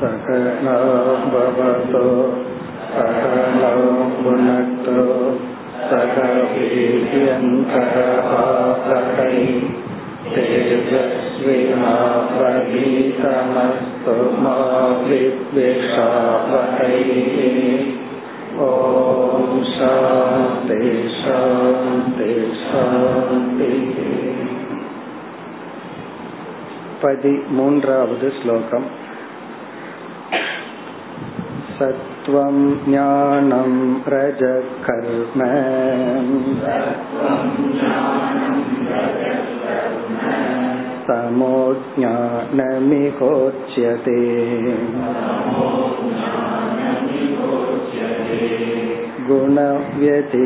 सकनो भवतो सकलो भुनक्तो सक वीर्यङ्करवावहै तेजस्विनावधीतमस्तु मा विद्विषावहै ॐ शान्ति शान्ति शान्तिः பதிமூன்றாவது ஸ்லோகம் सत्त्वं ज्ञानं रजकर्म समो ज्ञानमिहोच्यते गुणव्यतिकरकालः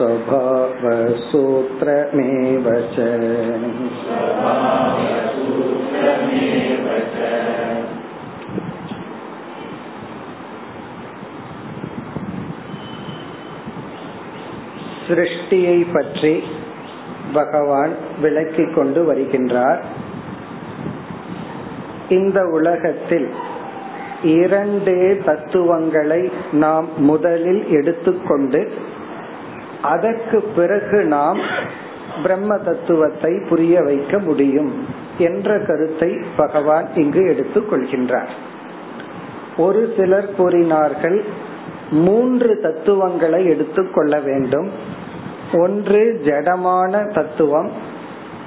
स्वभावसूत्रमेव च சிருஷ்டியை பற்றி பகவான் விளக்கிக் கொண்டு வருகின்றார் இந்த உலகத்தில் இரண்டு தத்துவங்களை நாம் முதலில் எடுத்துக்கொண்டு அதற்கு பிறகு நாம் பிரம்ம தத்துவத்தை புரிய வைக்க முடியும் என்ற கருத்தை பகவான் இங்கு எடுத்துக் கொள்கின்றார். ஒரு சிலர் கூறினார்கள் மூன்று தத்துவங்களை எடுத்துக்கொள்ள வேண்டும். ஒன்று ஜடமான தத்துவம்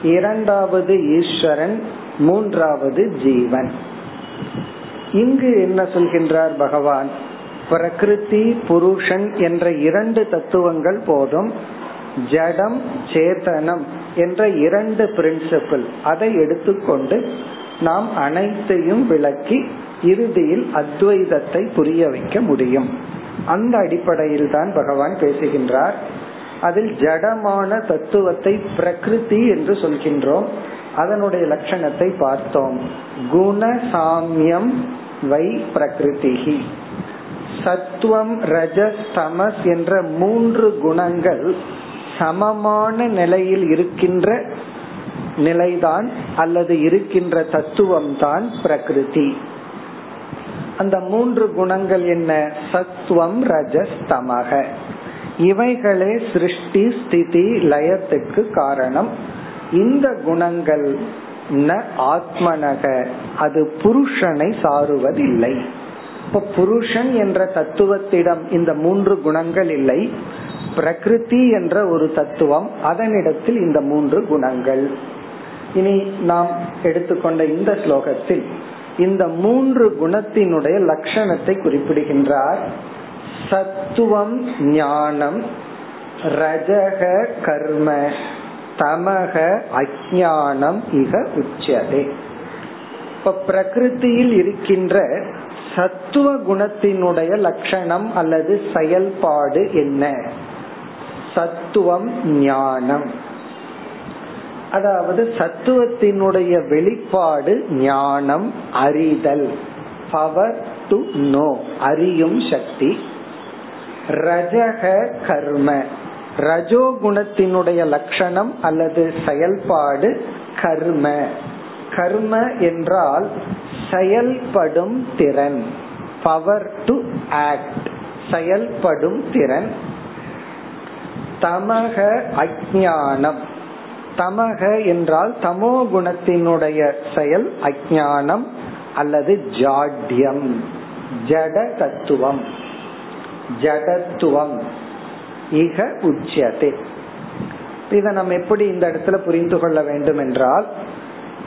இரண்டாவது ஈஸ்வரன் மூன்றாவது ஜீவன். இங்கு என்ன சொல்கின்றார் பகவான்? பிரகிருதி புருஷன் என்ற இரண்டு தத்துவங்கள் போதும். ஜடம் சேதனம் என்ற இரண்டு பிரின்சிபிள் அதை எடுத்துக்கொண்டு நாம் அனைத்தையும் விளக்கி இறுதியில் அத்வைதத்தை புரிய வைக்க முடியும். அந்த அடிப்படையில் தான் பகவான் பேசுகின்றார். அதில் ஜடமான தத்துவத்தை பிரகிருதி என்று சொல்கின்றோம். அதனுடைய லட்சணத்தை பார்த்தோம். குண சாமியம் வை பிரகிருதிகி சத்துவம் ரஜஸ் தமஸ் என்ற மூன்று குணங்கள் சமமான நிலையில் இருக்கின்ற நிலைதான் அல்லது இருக்கின்ற தத்துவம் தான் பிரகிருதி. அந்த மூன்று குணங்கள் என்ன? சத்துவம் ரஜஸ் தமக. இவைகளே சிருஷ்டி ஸ்திதி லயத்துக்கு காரணம். இந்த குணங்கள் ந ஆத்மனக. அது புருஷனை சாருவதில்லை. இப்ப புருஷன் என்ற தத்துவத்திடம் இந்த மூன்று குணங்கள் இல்லை. பிரகிருதி என்ற ஒரு தத்துவம் அதனிடத்தில் இந்த மூன்று குணங்கள். இனி நாம் எடுத்துக்கொண்ட இந்த ஸ்லோகத்தில் இந்த மூன்று குணத்தினுடைய லட்சணத்தை குறிப்பிடுகின்றார். சத்துவம் ஞானம் ரஜக கர்ம தமக அஜானம் இக உச்சதே. இப்ப பிரகிருத்தியில் இருக்கின்ற சத்துவ குணத்தினுடைய லட்சணம் அல்லது செயல்பாடு என்ன? சத்துவம் ஞானம். அதாவது சத்துவத்தினுடைய வெளிப்பாடு ஞானம் அறிதல். பவர் டு நோ அறியும் சக்தி. ரஜக கர்ம. ரஜோகுணத்தினுடைய லட்சணம் அல்லது செயல்பாடு கர்ம. கர்ம என்றால் செயல்படும் திறன். பவர் டு ஆக்ட் செயல்படும் திறன். தமக அஜானம் தமக என்றால் தமோ குணத்தினுடைய செயல் அஜானம் அல்லது ஜாட்யம். ஜட தத்துவம். ஜடத்துவம். இக உச்சியதே. இதை நம்ம எப்படி இந்த இடத்துல புரிந்து கொள்ள வேண்டும் என்றால்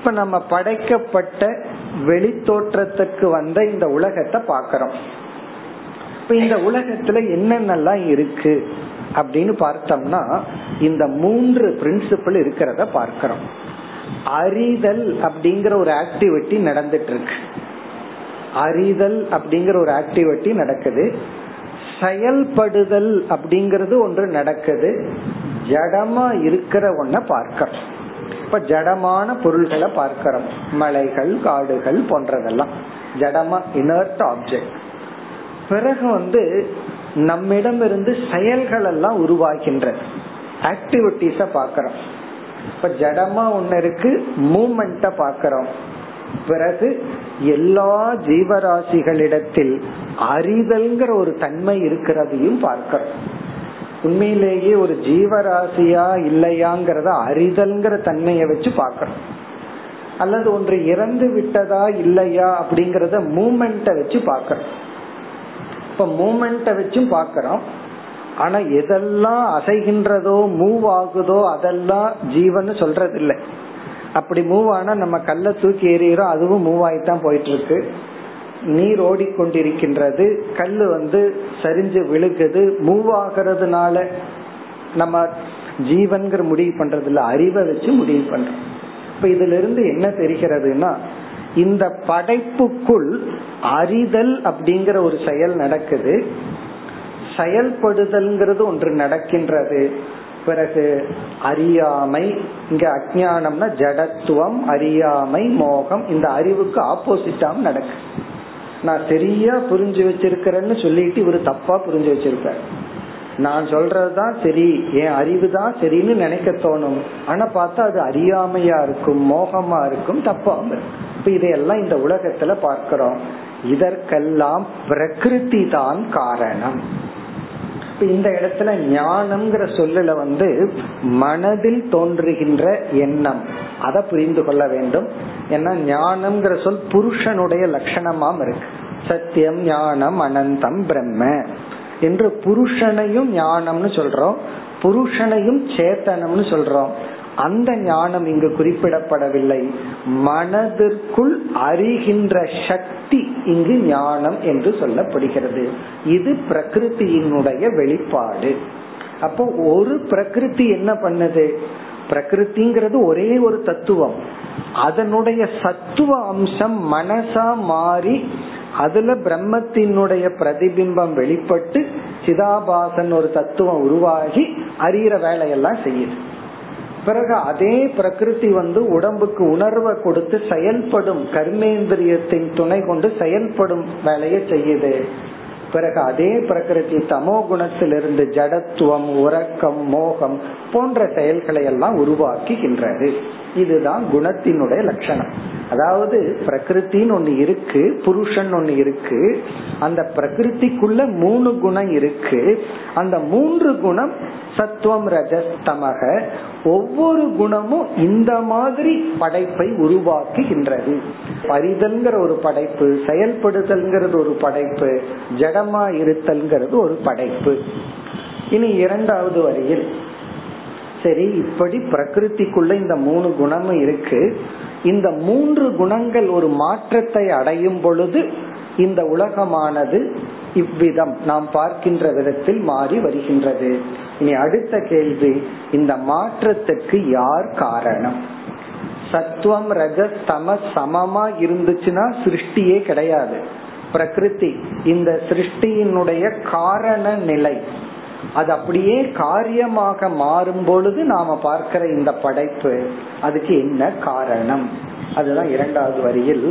இப்ப நம்ம படைக்கப்பட்ட வெளி தோற்றத்துக்கு வந்த இந்த உலகத்தை பாக்கிறோம் இப்ப இந்த உலகத்துல என்னென்னலாம் இருக்கு அப்படின்னு பார்த்தோம்னா இந்த மூன்று பிரின்சிபிள் இருக்கிறத பார்க்கிறோம். அறிதல் அப்படிங்கிற ஒரு ஆக்டிவிட்டி நடந்துட்டு இருக்கு அறிதல் அப்படிங்கிற ஒரு ஆக்டிவிட்டி நடக்குது. செயல்படுதல் அப்படிங்கறது ஒன்று நடக்குது. ஜடமா இருக்கிற ஒன்ன பார்க்கிறோம். இப்ப ஜடமான பொருள்களை பார்க்கிறோம். மலைகள் காடுகள் போன்றதெல்லாம். ஜடமா இனர்ட் ஆப்ஜெக்ட் பிறகு வந்து நம்மிடம் இருந்து செயல்கள் எல்லாம் உருவாகின்ற ஆக்டிவிட்டிஸ பாக்கிறோம் இப்ப ஜடமா ஒன்னு இருக்கு மூமெண்ட பாக்கிறோம் பிறகு எல்லா ஜீவராசிகளிடத்தில் அறிதல்ங்கிற ஒரு தன்மை இருக்கிறதையும் பார்க்கிறோம். உண்மையிலேயே ஒரு ஜீவராசியா இல்லையாங்கிறத அறிதல்ங்கிற தன்மையை வச்சு பார்க்கிறோம் அல்லது ஒன்று இறந்து விட்டதா இல்லையா அப்படிங்கறத மூமெண்ட வச்சு பார்க்கிறோம் இப்ப மூமெண்ட வச்சும் பார்க்கிறோம். ஆனா எதெல்லாம் அசைகின்றதோ மூவ் ஆகுதோ அதெல்லாம் ஜீவன் சொல்றது இல்லை அப்படி மூவ் ஆனா நம்ம கல்ல தூக்கி எறிகிறோம் அதுவும் மூவ் ஆகித்தான் போயிட்டு இருக்கு. நீர் ஓடிக்கொண்டிருக்கின்றது கல் வந்து சரிஞ்சு விழுகுது மூவ் ஆகிறதுனால நம்ம ஜீவன்கிற முடிவு பண்றது இல்ல அறிவை வச்சு முடிவு பண்றோம். இப்ப இதுல இருந்து என்ன தெரிகிறதுனா இந்த படைப்புக்குள் அறிதல் அப்படிங்கிற ஒரு செயல் நடக்குது. செயல்படுதல்ங்கிறது ஒன்று நடக்கின்றது. பிறகு அறியாமை இங்க அஜானம்னா ஜடத்துவம் அறியாமை மோகம் இந்த அறிவுக்கு ஆப்போசிட்டாம் நடக்கு. நான் சரியா புரிஞ்சு வச்சிருக்கிறேன்னு சொல்லிட்டு இவர் தப்பா புரிஞ்சு வச்சிருப்பார். நான் சொல்றதுதான் சரி என் அறிவு தான் சரின்னு நினைக்க தோணும். ஆனா பார்த்தா அது அறியாமையா இருக்கும் மோகமா இருக்கும் தப்பா இப்ப இதையெல்லாம் இந்த உலகத்துல பார்க்கிறோம். இதற்கெல்லாம் பிரகிருதி தான் காரணம். இப்ப இந்த இடத்துல ஞானம்ங்கிற சொல்லல வந்து மனதில் தோன்றுகின்ற எண்ணம். அதை புரிந்து கொள்ள வேண்டும். ஏன்னா ஞானம்ங்கிற சொல் புருஷனுடைய லட்சணமாம் இருக்கு. சத்தியம் ஞானம் அனந்தம் பிரம்ம என்று புருஷனையும் ஞானம்னு சொல்றோம். புருஷனையும் சேத்தனம்னு சொல்றோம். அந்த ஞானம் இங்கு குறிப்பிடப்படவில்லை. மனதிற்குள் அறிகின்ற சக்தி இங்கு ஞானம் என்று சொல்லப்படுகிறது. இது பிரகிருத்தியினுடைய வெளிப்பாடு. அப்போ ஒரு பிரகிருதி என்ன பண்ணுது? பிரகிருதிங்கிறது ஒரே ஒரு தத்துவம். அதனுடைய சத்துவ அம்சம் மனசா மாறி அதுல பிரம்மத்தினுடைய பிரதிபிம்பம் வெளிப்பட்டு சிதாபாசன் ஒரு தத்துவம் உருவாகி அறிகிற வேலையெல்லாம் செய்யுது. பிறகு அதே பிரகிருதி வந்து உடம்புக்கு உணர்வை கொடுத்து செயல்படும் கர்மேந்திரியத்தின் துணை கொண்டு செயல்படும் வேலையை செய்யுது. பிறகு அதே பிரகிருதி தமோ குணத்திலிருந்து ஜடத்துவம் உறக்கம் மோகம் போன்ற செயல்களை எல்லாம் உருவாக்குகின்றது. இதுதான் குணத்தினுடைய லட்சணம். அதாவது பிரகிருத்தின்னு ஒண்ணு இருக்கு புருஷன் ஒண்ணு இருக்கு அந்த பிரகிருதிக்குள்ள மூணு குணம் இருக்கு. அந்த மூன்று குணம் சத்துவம் ரஜஸ் தமக. ஒவ்வொரு குணமும் இந்த மாதிரி படைப்பை உருவாக்குகின்றது. பரிதல்ங்கிற ஒரு படைப்பு செயல்படுதல்ங்கிறது ஒரு படைப்பு ஜடமா இருத்தல்ங்கிறது ஒரு படைப்பு. இனி இரண்டாவது வரியில் சரி இப்படி பிரகிருதிக்குள்ள இந்த மூணு குணமும் இருக்கு. இந்த மூன்று குணங்கள் ஒரு மாற்றத்தை அடையும் பொழுது இந்த உலகமானது இவ்விதம் நாம் பார்க்கின்ற விதத்தில் மாறி வருகின்றது. இனி அடுத்த கேள்வி இந்த மாற்றத்துக்கு யார் காரணம்? சத்துவம் ரஜஸ் தம சமமா இருந்துச்சுன்னா சிருஷ்டியே கிடையாது. பிரகிருதி இந்த சிருஷ்டியினுடைய காரண நிலை அது அப்படியே காரியமாக மாறும் பொழுது நாம பார்க்கிற இந்த படைப்பு அதுக்கு என்ன காரணம்? அதுதான் இரண்டாவது வரியில்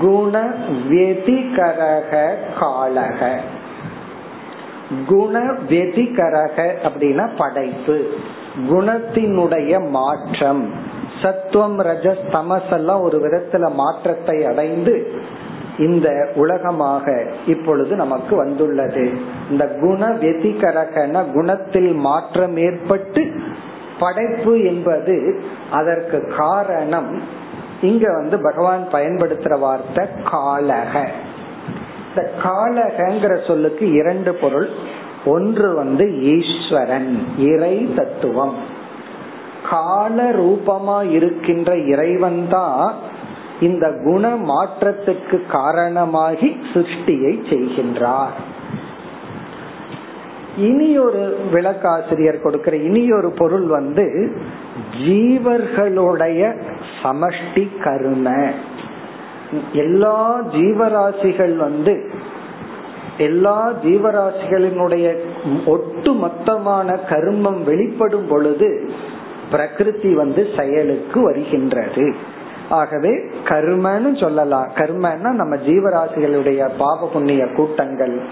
குண வெதிகரக காலக. குண வெதிகரக அப்படின்னா படைப்பு. குணத்தினுடைய மாற்றம். சத்துவம் ரஜஸ் தமஸ் எல்லாம் ஒரு விதத்துல மாற்றத்தை அடைந்து இந்த உலகமாக இப்பொழுது நமக்கு வந்துள்ளது. இந்த குண வெதிகரகன குணத்தில் மாற்றம் ஏற்பட்டு படைப்பு என்பது அதற்கு காரணம் இங்க வந்து பகவான் பயன்படுத்துற வார்த்தை காலக. இந்த காலகங்கிற சொல்லுக்கு இரண்டு பொருள். ஒன்று வந்து ஈஸ்வரன் இறை தத்துவம். கால ரூபமா இருக்கின்ற இறைவன் தான் இந்த குண மாற்றத்துக்கு காரணமாகி சிருஷ்டியை செய்கின்றார். இனி ஒரு விளக்காசிரியர் கொடுக்கிற இனி ஒரு பொருள் வந்து ஜீவர்களுடைய சமஷ்டி கரும. எல்லா ஜீவராசிகள் வந்து எல்லா ஜீவராசிகளினுடைய ஒட்டு மொத்தமான கருமம் வெளிப்படும் பொழுது பிரகிருதி வந்து செயலுக்கு வருகின்றது. ஆகவே கர்மன்னு சொல்லலாம் கர்மன்னா நம்ம ஜீவராசிகளுடைய பாப புண்ணிய கூட்டங்கள்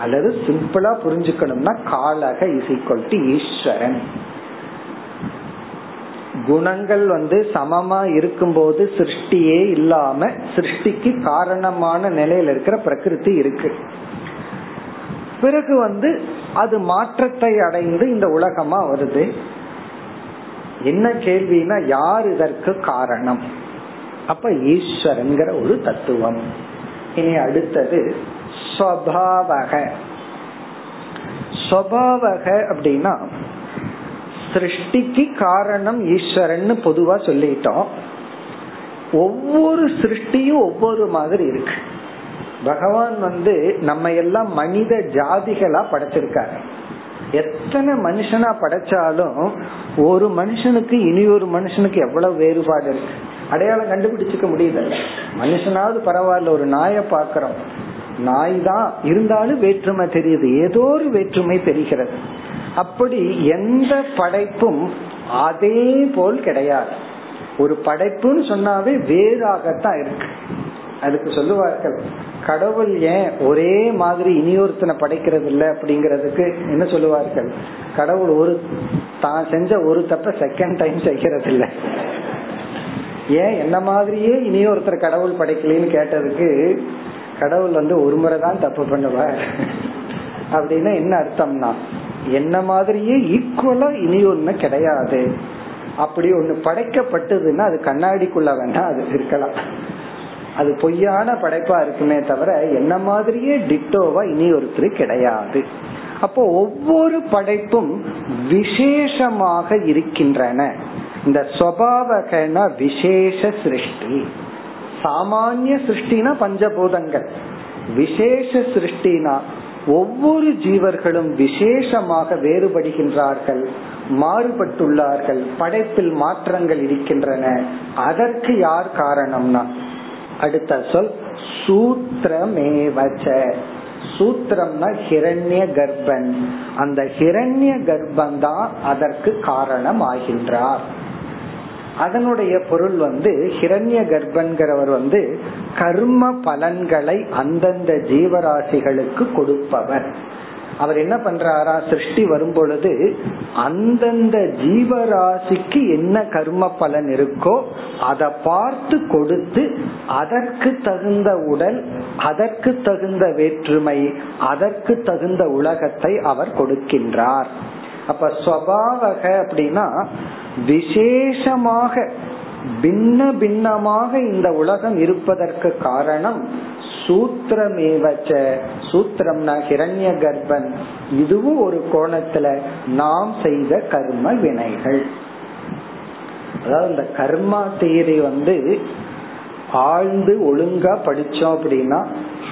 அல்லது சிம்பிளா புரிஞ்சுக்கணும்னா காலக இஸ் ஈக்வல் டு ஈஸ்வரன். குணங்கள் வந்து சமமா இருக்கும்போது சிருஷ்டியே இல்லாம சிருஷ்டிக்கு காரணமான நிலையில இருக்கிற பிரகிருதி இருக்கு. பிறகு வந்து அது மாற்றத்தை அடைந்து இந்த உலகமா வருது. என்ன கேள்வினா யார் இதற்கு காரணம்? அப்ப ஈஸ்வரன்கிற ஒரு தத்துவம். இனி அடுத்தது ஸ்வபாவக. ஸ்வபாவக அப்படின்னா சிருஷ்டிக்கு காரணம் ஈஸ்வரன் பொதுவா சொல்லிட்டோம். ஒவ்வொரு சிருஷ்டியும் ஒவ்வொரு மாதிரி இருக்கு. பகவான் வந்து நம்ம எல்லாம் மனித ஜாதிகளா படைச்சிருக்காரு. எத்தனை மனுஷனா படைச்சாலும் ஒரு மனுஷனுக்கு இனி ஒரு மனுஷனுக்கு எவ்வளவு வேறுபாடு இருக்கு. அடையாளம் கண்டுபிடிச்சுக்க முடியல. மனுஷனாவது பரவாயில்ல ஒரு நாயை பாக்குறோம் நாய் தான் இருந்தாலும் வேற்றுமை தெரியுது. ஏதோ ஒரு வேற்றுமை தெரிகிறது. அப்படி எந்த படைப்பும் அதே போல் கிடையாது. ஒரு படைப்புன்னு சொன்னாவே வேறாகத்தான் இருக்கு. அதுக்கு சொல்லுவார்கள் கடவுள் ஏன் ஒரே மாதிரி இனியொருத்தனை படைக்கிறது இல்லை அப்படிங்கறதுக்கு என்ன சொல்லுவார்கள் கடவுள் ஒரு தான் செஞ்ச ஒரு தப்ப செகண்ட் டைம் செய்கிறது இல்லை ஏன்? என்ன மாதிரியே இனியொருத்தர் கடவுள் படைக்கலன்னு கேட்டதுக்கு கடவுள் வந்து ஒரு முறை தான் தப்பு பண்ணுவார். அப்படின்னா என்ன அர்த்தம்னா என்ன மாதிரியே ஈக்குவலா இனி ஒண்ணு கிடையாது. அப்படி ஒண்ணு படைக்கப்பட்டதுன்னா அது கண்ணாடிக்குள்ள வேணா அது இருக்கலாம். அது பொய்யான படைப்பா இருக்குமே தவிர என்ன மாதிரியே டிட்டோவா இனி ஒருத்தர் கிடையாது. அப்போ ஒவ்வொரு படைப்பும் விசேஷமாக இருக்கின்றன. இந்த ஸ்வபாவகன விசேஷ சிருஷ்டி. சாமானிய சிருஷ்டினா பஞ்சபூதங்கள். விசேஷ சிருஷ்டினா ஒவ்வொரு ஜீவர்களும் விசேஷமாக வேறுபடுகின்றார்கள் மாறுபட்டுள்ளார்கள் படைப்பில் மாற்றங்கள் இருக்கின்றன. அதற்கு யார் காரணம்னா? அடுத்த சொல் சூத்திரமேவச்ச. சூத்திரம்னா ஹிரண்ய கர்ப்பன். அந்த ஹிரண்ய கர்ப்பன் தான் அதற்கு காரணம் ஆகின்றார் அதனுடைய பொருள் வந்து ஹிரண்ய கர்ப்பன்கிறவர் வந்து கர்ம பலன்களை அந்தந்த ஜீவராசிகளுக்கு கொடுப்பவர். அவர் என்ன பண்றாரா? சிருஷ்டி வரும் பொழுது அந்தந்த ஜீவராசிக்கு என்ன கர்ம பலன் இருக்கோ அதை பார்த்து கொடுத்து அதற்கு தகுந்த உடல் அதற்கு தகுந்த வேற்றுமை அதற்கு தகுந்த உலகத்தை அவர் கொடுக்கின்றார். அப்ப ஸ்வபாவக அப்படின்னா விசேஷமாக பின்ன பின்னமாக இந்த உலகம் இருப்பதற்கு காரணம் சூத்திரமேவச்ச. சூத்திரம்னா ஹிரண்ய கர்ப்பன். இதுவும் ஒரு கோணத்துல நாம் செய்த கர்ம வினைகள். அதாவது இந்த கர்மா தேரி வந்து ஆழ்ந்து ஒழுங்கா படிச்சோம் அப்படின்னா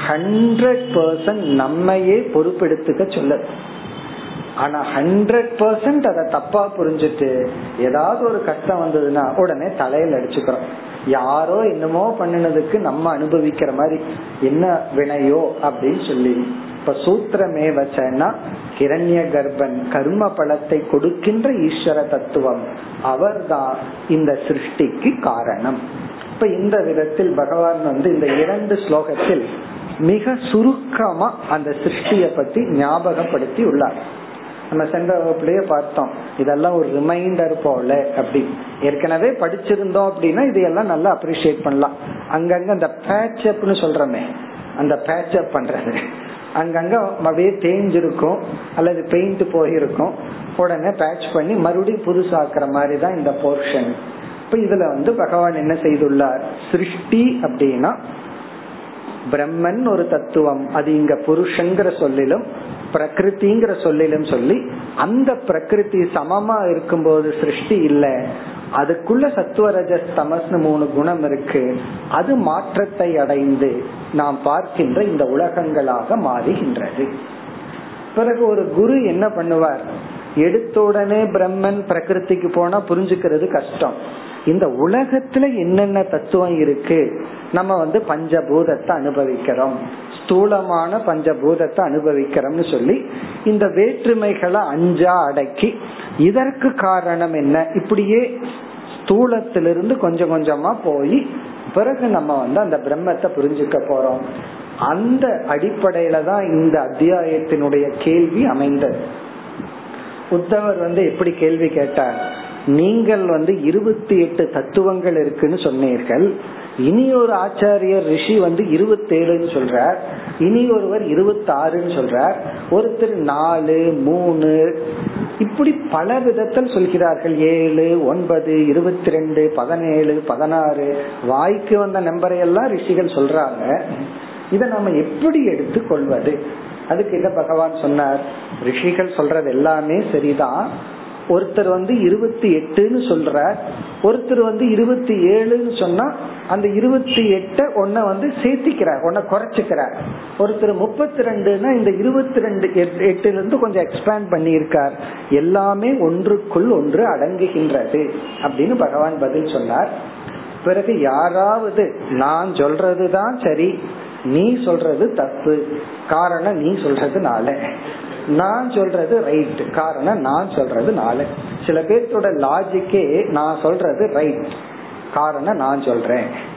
ஹண்ட்ரட் பர்சன்ட் நம்மையே பொறுப்பெடுத்துக்க சொல்லுது. ஆனா ஹண்ட்ரட் பர்சன்ட் அதை தப்பா புரிஞ்சுட்டு ஏதாவது ஒரு கஷ்டம் வந்ததுன்னா உடனே தலையில அடிச்சுக்கிறோம். யாரோ என்னமோ பண்ணினதுக்கு நம்ம அனுபவிக்கிற மாதிரி என்ன வினையோ அப்படின்னு சொல்லி. இப்ப சூத்திரமே வச்சேன்னா கிரண்ய கர்ப்பன் கர்ம பலத்தை கொடுக்கின்ற ஈஸ்வர தத்துவம். அவர்தான் இந்த சிருஷ்டிக்கு காரணம். இப்ப இந்த விதத்தில் பகவான் வந்து இந்த இரண்டு ஸ்லோகத்தில் மிக சுருக்கமா அந்த சிருஷ்டிய பத்தி ஞாபகப்படுத்தி உள்ளார். நம்ம சென்ற வகுப்புலயே பார்த்தோம். இதெல்லாம் ஒரு ரிமைண்டர் போல அப்படி. ஏற்கனவே படிச்சிருந்தோம் அப்படின்னா இதையெல்லாம் நல்லா அப்ரிசியேட் பண்ணலாம். அங்கங்க அந்த பேச்சப்னு சொல்றமே அந்த பேச்சப் பண்றது. அங்கங்க அப்படியே தேஞ்சிருக்கும் அல்லது பெயிண்ட் போயிருக்கும். உடனே பேட்ச் பண்ணி மறுபடியும் புதுசாக்குற மாதிரி தான் இந்த போர்ஷன் இப்ப இதுல வந்து பகவான் என்ன செய்துள்ளார்? சிருஷ்டி அப்படின்னா பிரம்மன் ஒரு தத்துவம். அது இங்க புருஷங்கிற சொல்லிலும் பிரகிருதிங்கிற சொல்லிலும் சொல்லி அந்த பிரகிருதி சமமா இருக்கும்போது சிருஷ்டி இல்ல. அதுக்குள்ள சத்துவரஜ தமஸ்னு மூணு குணம் இருக்கு. அது மாற்றத்தை அடைந்து நாம் பார்க்கின்ற இந்த உலகங்களாக மாறுகின்றது. பிறகு ஒரு குரு என்ன பண்ணுவார்? எடுத்த உடனே பிரம்மன் பிரகிருதிக்கு போனா புரிஞ்சுக்கிறது கஷ்டம். இந்த உலகத்துல என்னென்ன தத்துவம் இருக்கு? நம்ம வந்து பஞ்சபூதத்தை அனுபவிக்கிறோம். ஸ்தூலமான பஞ்சபூதத்தை அனுபவிக்கிறோம்னு சொல்லி இந்த வேற்றுமைகளை அஞ்சா அடக்கி இதற்கு காரணம் என்ன? இப்படியே ஸ்தூலத்திலிருந்து கொஞ்சம் கொஞ்சமா போய் பிறகு நம்ம வந்து அந்த பிரம்மத்தை புரிஞ்சுக்க போறோம். அந்த அடிப்படையில தான் இந்த அத்தியாயத்தினுடைய கேள்வி அமைந்தது. உத்தவர் வந்து எப்படி கேள்வி கேட்டார்? நீங்கள் வந்து இருபத்தி எட்டு தத்துவங்கள் இருக்குன்னு சொன்னீர்கள். இனி ஒரு ஆச்சாரியர் ரிஷி வந்து இருபத்தேழுன்னு சொல்றார். இனி ஒருவர் இருபத்தி ஆறுன்னு சொல்றார். ஒருத்தர் நாலு மூணு இப்படி பல விதத்தில் சொல்கிறார்கள். ஏழு ஒன்பது இருபத்தி ரெண்டு பதினேழு பதினாறு. வாய்க்கு வந்த நம்பரை எல்லாம் ரிஷிகள் சொல்றாங்க. இதை நம்ம எப்படி எடுத்து கொள்வது? அதுக்கு என்ன பகவான் சொன்னார்? ரிஷிகள் சொல்றது எல்லாமே சரிதான். ஒருத்தர் வந்து இருபத்தி எட்டுன்னு சொல்றார் ஒருத்தர் வந்து இருபத்தி ஏழுன்னு சொன்னா அந்த இருபத்தி எட்ட ஒன்ன வந்து சேர்த்திக்கிறார் ஒன்ன குறைச்சிக்கிறார். ஒருத்தர் முப்பத்தி ரெண்டுன்னா இந்த இருபத்தி ரெண்டு எட்டுல இருந்து கொஞ்சம் எக்ஸ்பேண்ட் பண்ணியிருக்கார். எல்லாமே ஒன்றுக்குள் ஒன்று அடங்குகின்றது அப்படின்னு பகவான் பதில் சொன்னார். பிறகு யாராவது நான் சொல்றதுதான் சரி நீ சொல்றது தப்பு காரணம் நீ சொல்றதுனால. நான் சொல்றது ரைட் காரணம் நான் சொல்றதுனால சில பேர்த்தோட லாஜிக்கே நான் சொல்றது ரைட் காரணம் நான் சொல்றேன்.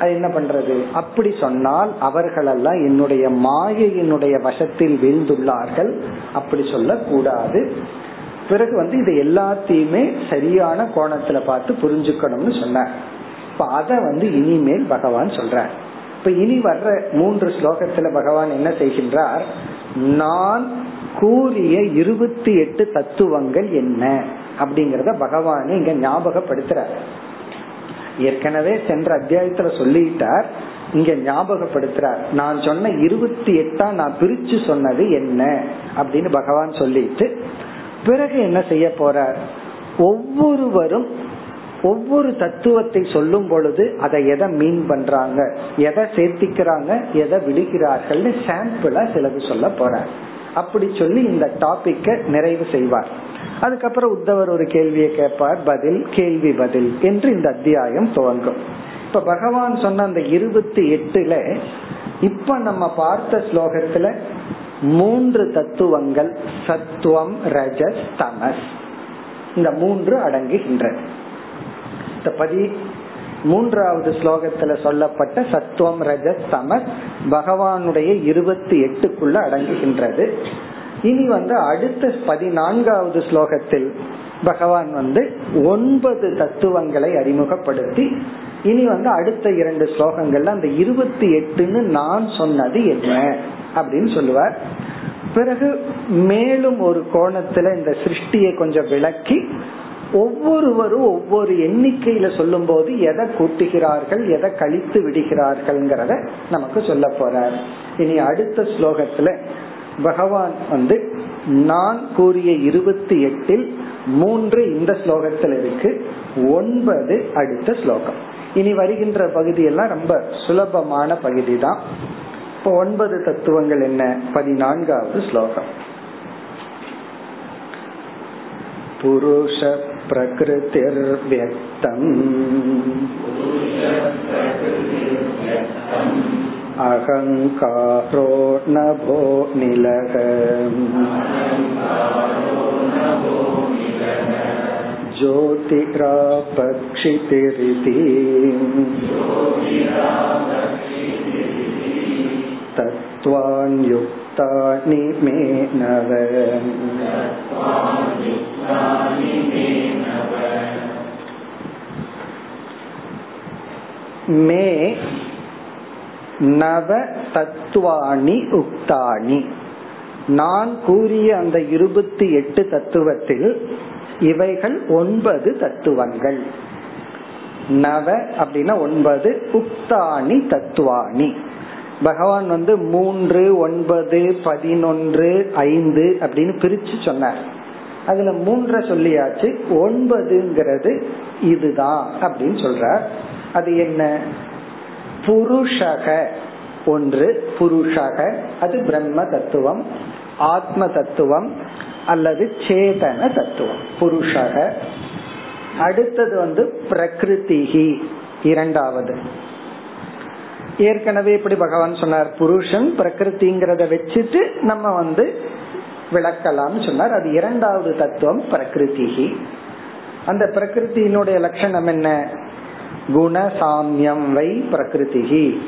அது என்ன பண்றது? அப்படி சொன்னால் அவர்களெல்லாம் என்னுடைய மாயையினுடைய வசத்தில் வீழ்ந்துள்ளார்கள். அப்படி சொல்லக்கூடாது. பிறகு வந்து இது எல்லாத்தையுமே சரியான கோணத்துல பார்த்து புரிஞ்சுக்கணும்னு சொன்னார். இப்ப அத வந்து இனிமேல் பகவான் சொல்றார். இப்ப இனி வர்ற மூன்று ஸ்லோகத்துல பகவான் என்ன செய்கின்றார்? நான் கூறிய இருபத்தி எட்டு தத்துவங்கள் என்ன? அப்படிங்கறத பகவான் இங்க ஞாபகப்படுத்துறார். ஏற்கனவே சென்ற அத்தியாயத்துல சொல்லிட்டார். இங்க ஞாபகப்படுத்துறார். நான் சொன்ன இருபத்தி எட்டா நான் பிரிச்சு சொன்னது என்ன? அப்படின்னு பகவான் சொல்லிட்டு பிறகு என்ன செய்ய போறார்? ஒவ்வொருவரும் ஒவ்வொரு தத்துவத்தை சொல்லும் பொழுது அதை எதை மீன் பண்றாங்க? எதை சேர்த்திக்கிறாங்க? எதை விடுகிறார்கள்னு சாம்பிளா சிலது சொல்ல போறார். அப்படி சொல்லி இந்த டாபிக்க நிறைவு செய்வார். அதுக்கப்புறம் உத்தவர் ஒரு கேள்வியை கேட்பார் பதில் கேள்வி பதில் என்று இந்த அத்தியாயம் துவங்கும். இப்ப பகவான் சொன்ன அந்த இருபத்தி எட்டுல இப்ப நம்ம பார்த்த ஸ்லோகத்துல மூன்று தத்துவங்கள் சத்துவம் ரஜஸ் தமஸ். இந்த மூன்று அடங்குகின்றன. இந்த பதி மூன்றாவது ஸ்லோகத்துல சொல்லப்பட்ட சத்துவம் ரஜஸ் பகவானுடைய இருபத்தி எட்டுக்குள்ள அடங்குகின்றது. இனி வந்து அடுத்த பதினான்காவது ஸ்லோகத்தில் பகவான் வந்து ஒன்பது தத்துவங்களை அறிமுகப்படுத்தி இனி வந்து அடுத்த இரண்டு ஸ்லோகங்கள்ல அந்த இருபத்தி எட்டுன்னு நான் சொன்னது என்ன அப்படின்னு சொல்லுவார். பிறகு மேலும் ஒரு கோணத்துல இந்த சிருஷ்டியை கொஞ்சம் விளக்கி ஒவ்வொருவரும் ஒவ்வொரு எண்ணிக்கையில சொல்லும் போது எதை கூட்டுகிறார்கள் எதை கழித்து விடுகிறார்கள்ங்கிறத நமக்கு சொல்ல போறார். இனி அடுத்த ஸ்லோகத்துல பகவான் வந்து நான் கூறிய இருபத்தி எட்டில் மூன்று இந்த ஸ்லோகத்தில் இருக்கு ஒன்பது அடுத்த ஸ்லோகம். இனி வருகின்ற பகுதி எல்லாம் ரொம்ப சுலபமான பகுதி தான் இப்போ ஒன்பது தத்துவங்கள் என்ன? பதினான்காவது ஸ்லோகம். புருஷ प्रकृतिर्व्यक्तम् अहङ्कारो नभो निलः ज्योतिरापक्षितिरिति तत्त्वान्युक्तानि मे नव மே நவ தத்துவாணி உக்தாணி நான் கூறிய அந்த இருபத்தி எட்டு தத்துவத்தில் இவைகள் ஒன்பது தத்துவங்கள் நவ அப்படின்னா ஒன்பது உக்தாணி தத்துவாணி பகவான் வந்து மூன்று ஒன்பது பதினொன்று ஐந்து அப்படின்னு பிரிச்சு சொன்னார். அதுல மூன்ற சொல்லியாச்சு ஒன்பதுங்கிறது இதுதான் அப்படின்னு சொல்றார். அது என்ன? புருஷக ஒன்று புருஷக அது பிரம்ம தத்துவம் ஆத்ம தத்துவம் அல்லது சேதன தத்துவம் புருஷக. அடுத்தது வந்து பிரகிருதிகி இரண்டாவது. ஏற்கனவே இப்படி பகவான் சொன்னார் புருஷன் பிரகிருதிங்கிறத வச்சுட்டு நம்ம வந்து விளக்கலாம்னு சொன்னார். அது இரண்டாவது தத்துவம் பிரகிருதி. அந்த பிரகிருத்தினுடைய லட்சணம் என்ன? குணசாமியம் வை பிரகிருதி.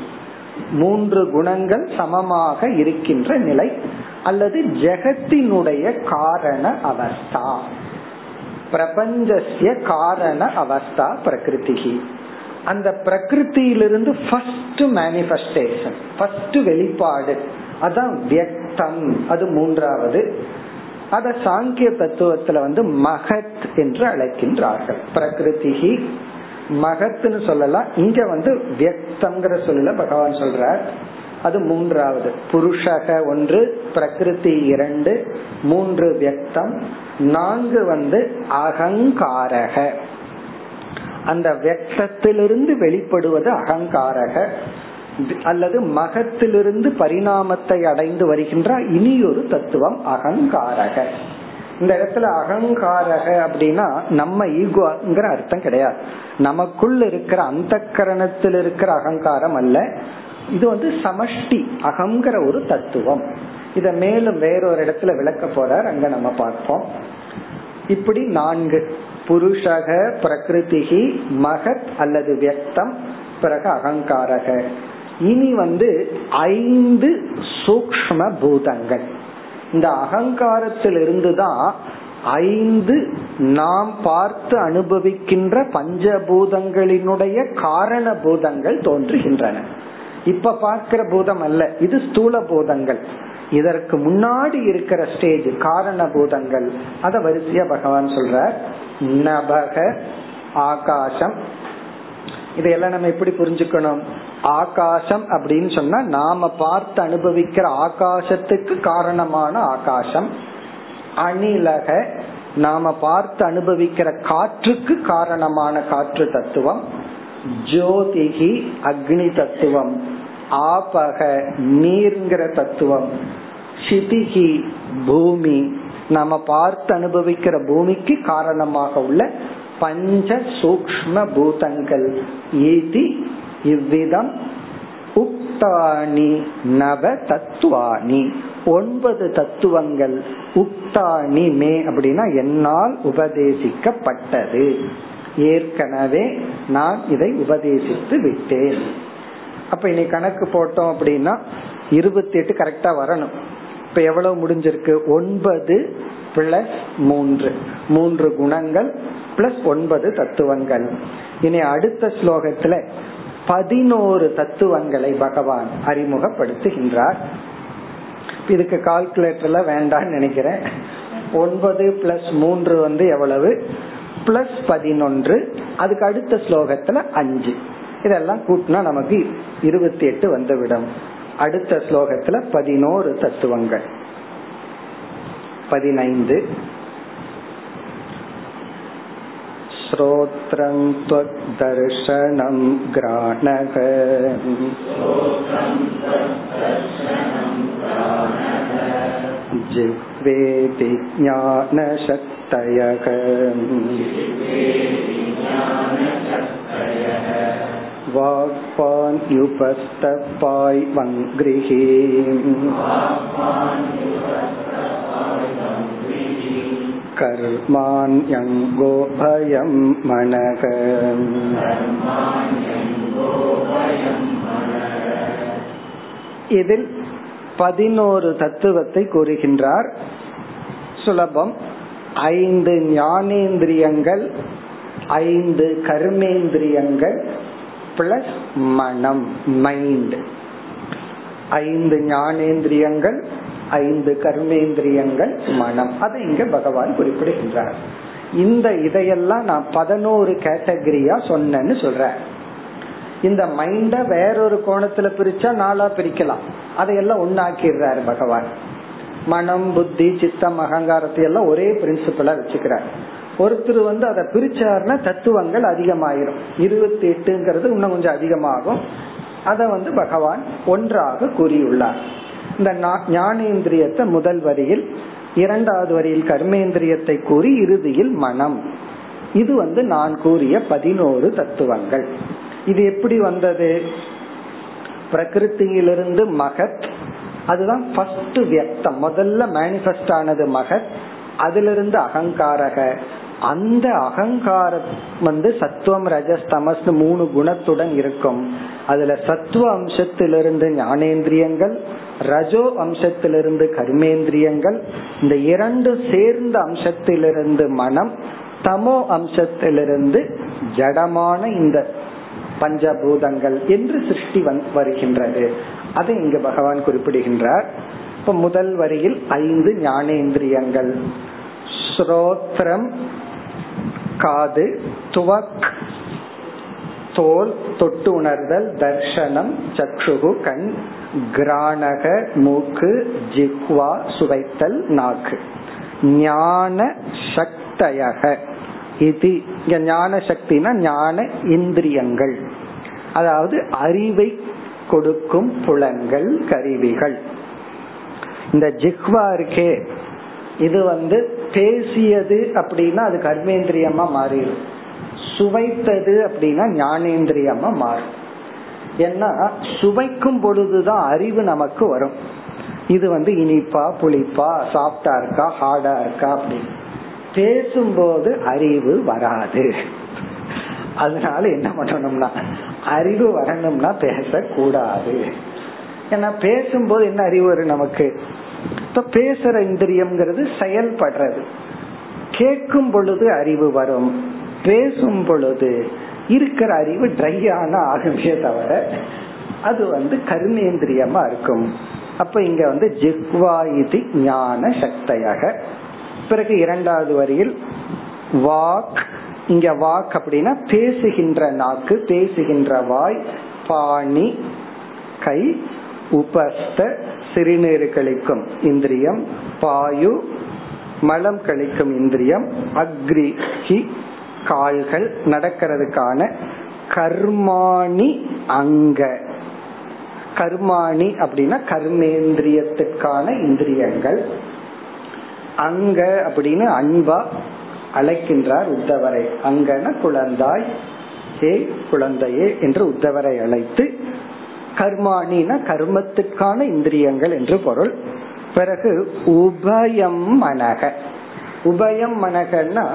மூன்று குணங்கள் சமமாக இருக்கின்ற நிலை அல்லது ஜெகத்தினுடைய காரண அவஸ்தா. பிரபஞ்சசிய காரண அவஸ்தா பிரகிருதி. அந்த பிரகிருத்தியிலிருந்து ஃபர்ஸ்ட் மேனிஃபெஸ்டேஷன் ஃபர்ஸ்ட் வெளிப்பாடு. அதான் வியக்தம். அது மூன்றாவது. அத சாங்கிய தத்துவத்துல வந்து மகத் என்று அழைக்கின்றார்கள். பிரகிருதி மகத்னு சொல்லலாம். இங்க வந்து வியக்தம்ங்கிற சொல்லல பகவான் சொல்றார். அது மூன்றாவது. புருஷக ஒன்று பிரகிருதி இரண்டு மூன்று வியக்தம் நான்கு வந்து அகங்காரக. அந்த வெட்டத்திலிருந்து வெளிப்படுவது அகங்காரக அல்லது மகத்திலிருந்து பரிணாமத்தை அடைந்து வருகின்ற இனியொரு தத்துவம் அகங்காரக. இந்த இடத்துல அகங்காரக அப்படின்னா நம்ம ஈகோங்கிற அர்த்தம் கிடையாது. நமக்குள்ள இருக்கிற அந்த கரணத்தில் இருக்கிற அகங்காரம் அல்ல. இது வந்து சமஷ்டி அகங்கிற ஒரு தத்துவம். இத மேலும் வேறொரு இடத்துல விளக்க போறார். அங்க நம்ம பார்ப்போம். இப்படி நான்கு. புருஷக பிரகிருதிகி மகத் அல்லது வியக்தம் பிறகு அகங்காரக. இனி வந்து ஐந்து சூக்ம பூதங்கள். இந்த அகங்காரத்தில் இருந்துதான் ஐந்து நாம் பார்த்து அனுபவிக்கின்ற பஞ்சபூதங்களினுடைய காரண பூதங்கள் தோன்றுகின்றன. இப்ப பார்க்கிற பூதம் அல்ல இது ஸ்தூல பூதங்கள். இதற்கு முன்னாடி இருக்கிற ஸ்டேஜ் காரண பூதங்கள். அத வரிசையா பகவான் சொல்ற நபக ஆகாசம். இதையெல்லாம் நம்ம எப்படி புரிஞ்சுக்கணும்? ஆகாசம் அப்படின்னு சொன்னா நாம பார்த்து அனுபவிக்கிற ஆகாசத்துக்கு காரணமான ஆகாசம். அணிலக நாம பார்த்து அனுபவிக்கிற காற்றுக்கு காரணமான காற்று தத்துவம். ஜோதிகி அக்னி தத்துவம். ஆபக நீர்ங்கிற தத்துவம். சிதிகி பூமி. நம்ம பார்த்து அனுபவிக்கிற பூமிக்கு காரணமாக உள்ள பஞ்ச சூக்ம பூதங்கள். ஈதி இவ்விதம் உக்தானி நவ தத்துவானி ஒன்பது தத்துவங்கள். உக்தானி மே அப்படின்னா என்னால் உபதேசிக்கப்பட்டது. ஏற்கனவே நான் இதை உபதேசித்து விட்டேன். அப்ப இனி கணக்கு போட்டோம் அப்படின்னா இருபத்தி எட்டு கரெக்டா வரணும். இப்ப எவ்வளவு முடிஞ்சிருக்கு? ஒன்பது பிளஸ் மூன்று. மூன்று குணங்கள் பிளஸ் ஒன்பது தத்துவங்கள். இனி அடுத்த ஸ்லோகத்துல பதினோரு தத்துவங்களை பகவான் அறிமுகப்படுத்துகின்றார். இதுக்கு கால்குலேட்டர்ல வேண்டாம்னு நினைக்கிறேன். ஒன்பது பிளஸ் மூன்று வந்து எவ்வளவு? பிளஸ் பதினொன்று. அதுக்கு அடுத்த ஸ்லோகத்துல அஞ்சு. இதெல்லாம் கூட்டினா நமக்கு இருபத்தி எட்டு வந்துவிடும். அடுத்த ஸ்லோகத்துல பதினோரு தத்துவங்கள் பதினைந்து श्रोत्रं त्वद्दर्शनं ग्राणः जिह्वेति ज्ञानशक्तयः वाक्पान्युपस्तपाय् वङ्गृः कर्माण्यङ्गो भयं मनः இதில் பதினோரு தத்துவத்தை கூறுகின்றார் சுலபம் ஐந்து ஞானேந்திரியங்கள் ஐந்து கர்மேந்திரியங்கள் பிளஸ் மனம் மைண்ட் ஐந்து ஞானேந்திரியங்கள் ஐந்து கர்மேந்திரியங்கள் மனம். அதை இங்க பகவான் குறிப்பிடுகின்றார். இந்த இதையெல்லாம் நான் பதினோரு கேட்டகரியா சொன்னேன்னு சொல்றேன். இந்த மைண்ட வேறொரு கோணத்துல பிரிச்சா நாளா பிரிக்கலாம். அதையெல்லாம் ஒன்னாக்கிடுறாரு பகவான். மனம் புத்தி சித்தம் அகங்காரத்தை எல்லாம் ஒரே பிரின்சிபலா வச்சுக்கிறார். ஒருத்தர் வந்து அதை பிரிச்சாருன்னா தத்துவங்கள் அதிகமாயிரும். இருபத்தி எட்டுங்கிறது இன்னும் கொஞ்சம் அதிகமாகும். அதை வந்து பகவான் ஒன்றாக கூறியுள்ளார். இந்த ஞானேந்திரியத்தை முதல் வரியில் இரண்டாவது வரியில் கர்மேந்திரியத்தை கூறி இறுதியில் மனம். இது வந்து நான் கூறிய பதினோரு தத்துவங்கள். இது எப்படி வந்தது? பிரகிருத்தியிலிருந்து மகத் அதுதான் ஃபர்ஸ்ட் வியக்தம். முதல்ல மேனிபெஸ்ட் ஆனது மகத் அதிலிருந்து அகங்காரக. அந்த அகங்காரம் வந்து சத்துவம் ரஜஸ் தமஸ் மூணு குணத்துடன் இருக்கும். அதுல சத்துவ அம்சத்திலிருந்து ஞானேந்திரியங்கள் ரஜோ அம்சத்திலிருந்து கர்மேந்திரியங்கள் இந்த இரண்டு சேர்ந்த அம்சத்திலிருந்து மனம் தமோ அம்சத்திலிருந்து ஜடமான இந்த பஞ்சபூதங்கள் என்று சிருஷ்டி வருகின்றது. அதை இங்கு பகவான் குறிப்பிடுகின்றார். இப்ப முதல் வரியில் ஐந்து ஞானேந்திரியங்கள். ஸ்ரோத்ரம் காது துவக் தோல் தொட்டு உணர்தல் தர்ஷனம் சக்ஷுகு கண் கிராணக மூக்கு ஜிக்வா சுவைத்தல் நாக்கு. ஞான சக்தயக. இது இங்க ஞான சக்தினா ஞான இந்திரியங்கள். அதாவது அறிவை கொடுக்கும் புலன்கள் கருவிகள். இந்த ஜிஹ்வா இருக்கே இது வந்து பேசியது அப்படின்னா அது கர்மேந்திரியமா மாறிடும். சுவைத்தது அப்படின்னா ஞானேந்திரியமா மாறும். ஏன்னா சுவைக்கும் பொழுதுதான் அறிவு நமக்கு வரும். இது வந்து இனிப்பா புளிப்பா சாஃப்டா இருக்கா ஹார்டா இருக்கா அப்படின்னு. பேசும்போது அறிவு வராது. அதனால என்ன பண்ணணும்னா அறிவு வரணும்னா பேசக்கூடாது. ஏன்னா பேசும்போது என்ன அறிவு வரும் நமக்கு? இப்ப பேசுற இந்திரியம்ங்கிறது செயல்படுறது. கேட்கும் பொழுது அறிவு வரும். பேசும் பொழுது இருக்கிற அறிவு ட்ரையான ஆகுமே தவிர அது வந்து கர்மேந்திரியமா இருக்கும். அப்ப இங்க வந்து ஜிக்வா இது ஞான சக்தையாக. பிறகு இரண்டாவது வரியில் வாக். இங்க வாக் அப்படின்னா பேசுகின்ற நாக்கு பேசுகின்ற வாய் பாணி கை உபஸ்த சிறுநீர் கழிக்கும் இந்திரியம் பாயு மலம் கழிக்கும் இந்திரியம் அக்ரி கால்கள் நடக்கிறதுக்கான கர்மாணி அங்க. கர்மாணி அப்படின்னா கர்மேந்திரியத்திற்கான இந்திரியங்கள். அங்க அப்படின்னு அன்பா அழைக்கின்றார் உத்தவரை. அங்கன குழந்தாய் ஏ குழந்தையே என்று உத்தவரை அழைத்து கர்மாணின கர்மத்துக்கான இந்திரியங்கள் என்று பொருள். பிறகு உபயம் மனக. உபயம் மனகன்னா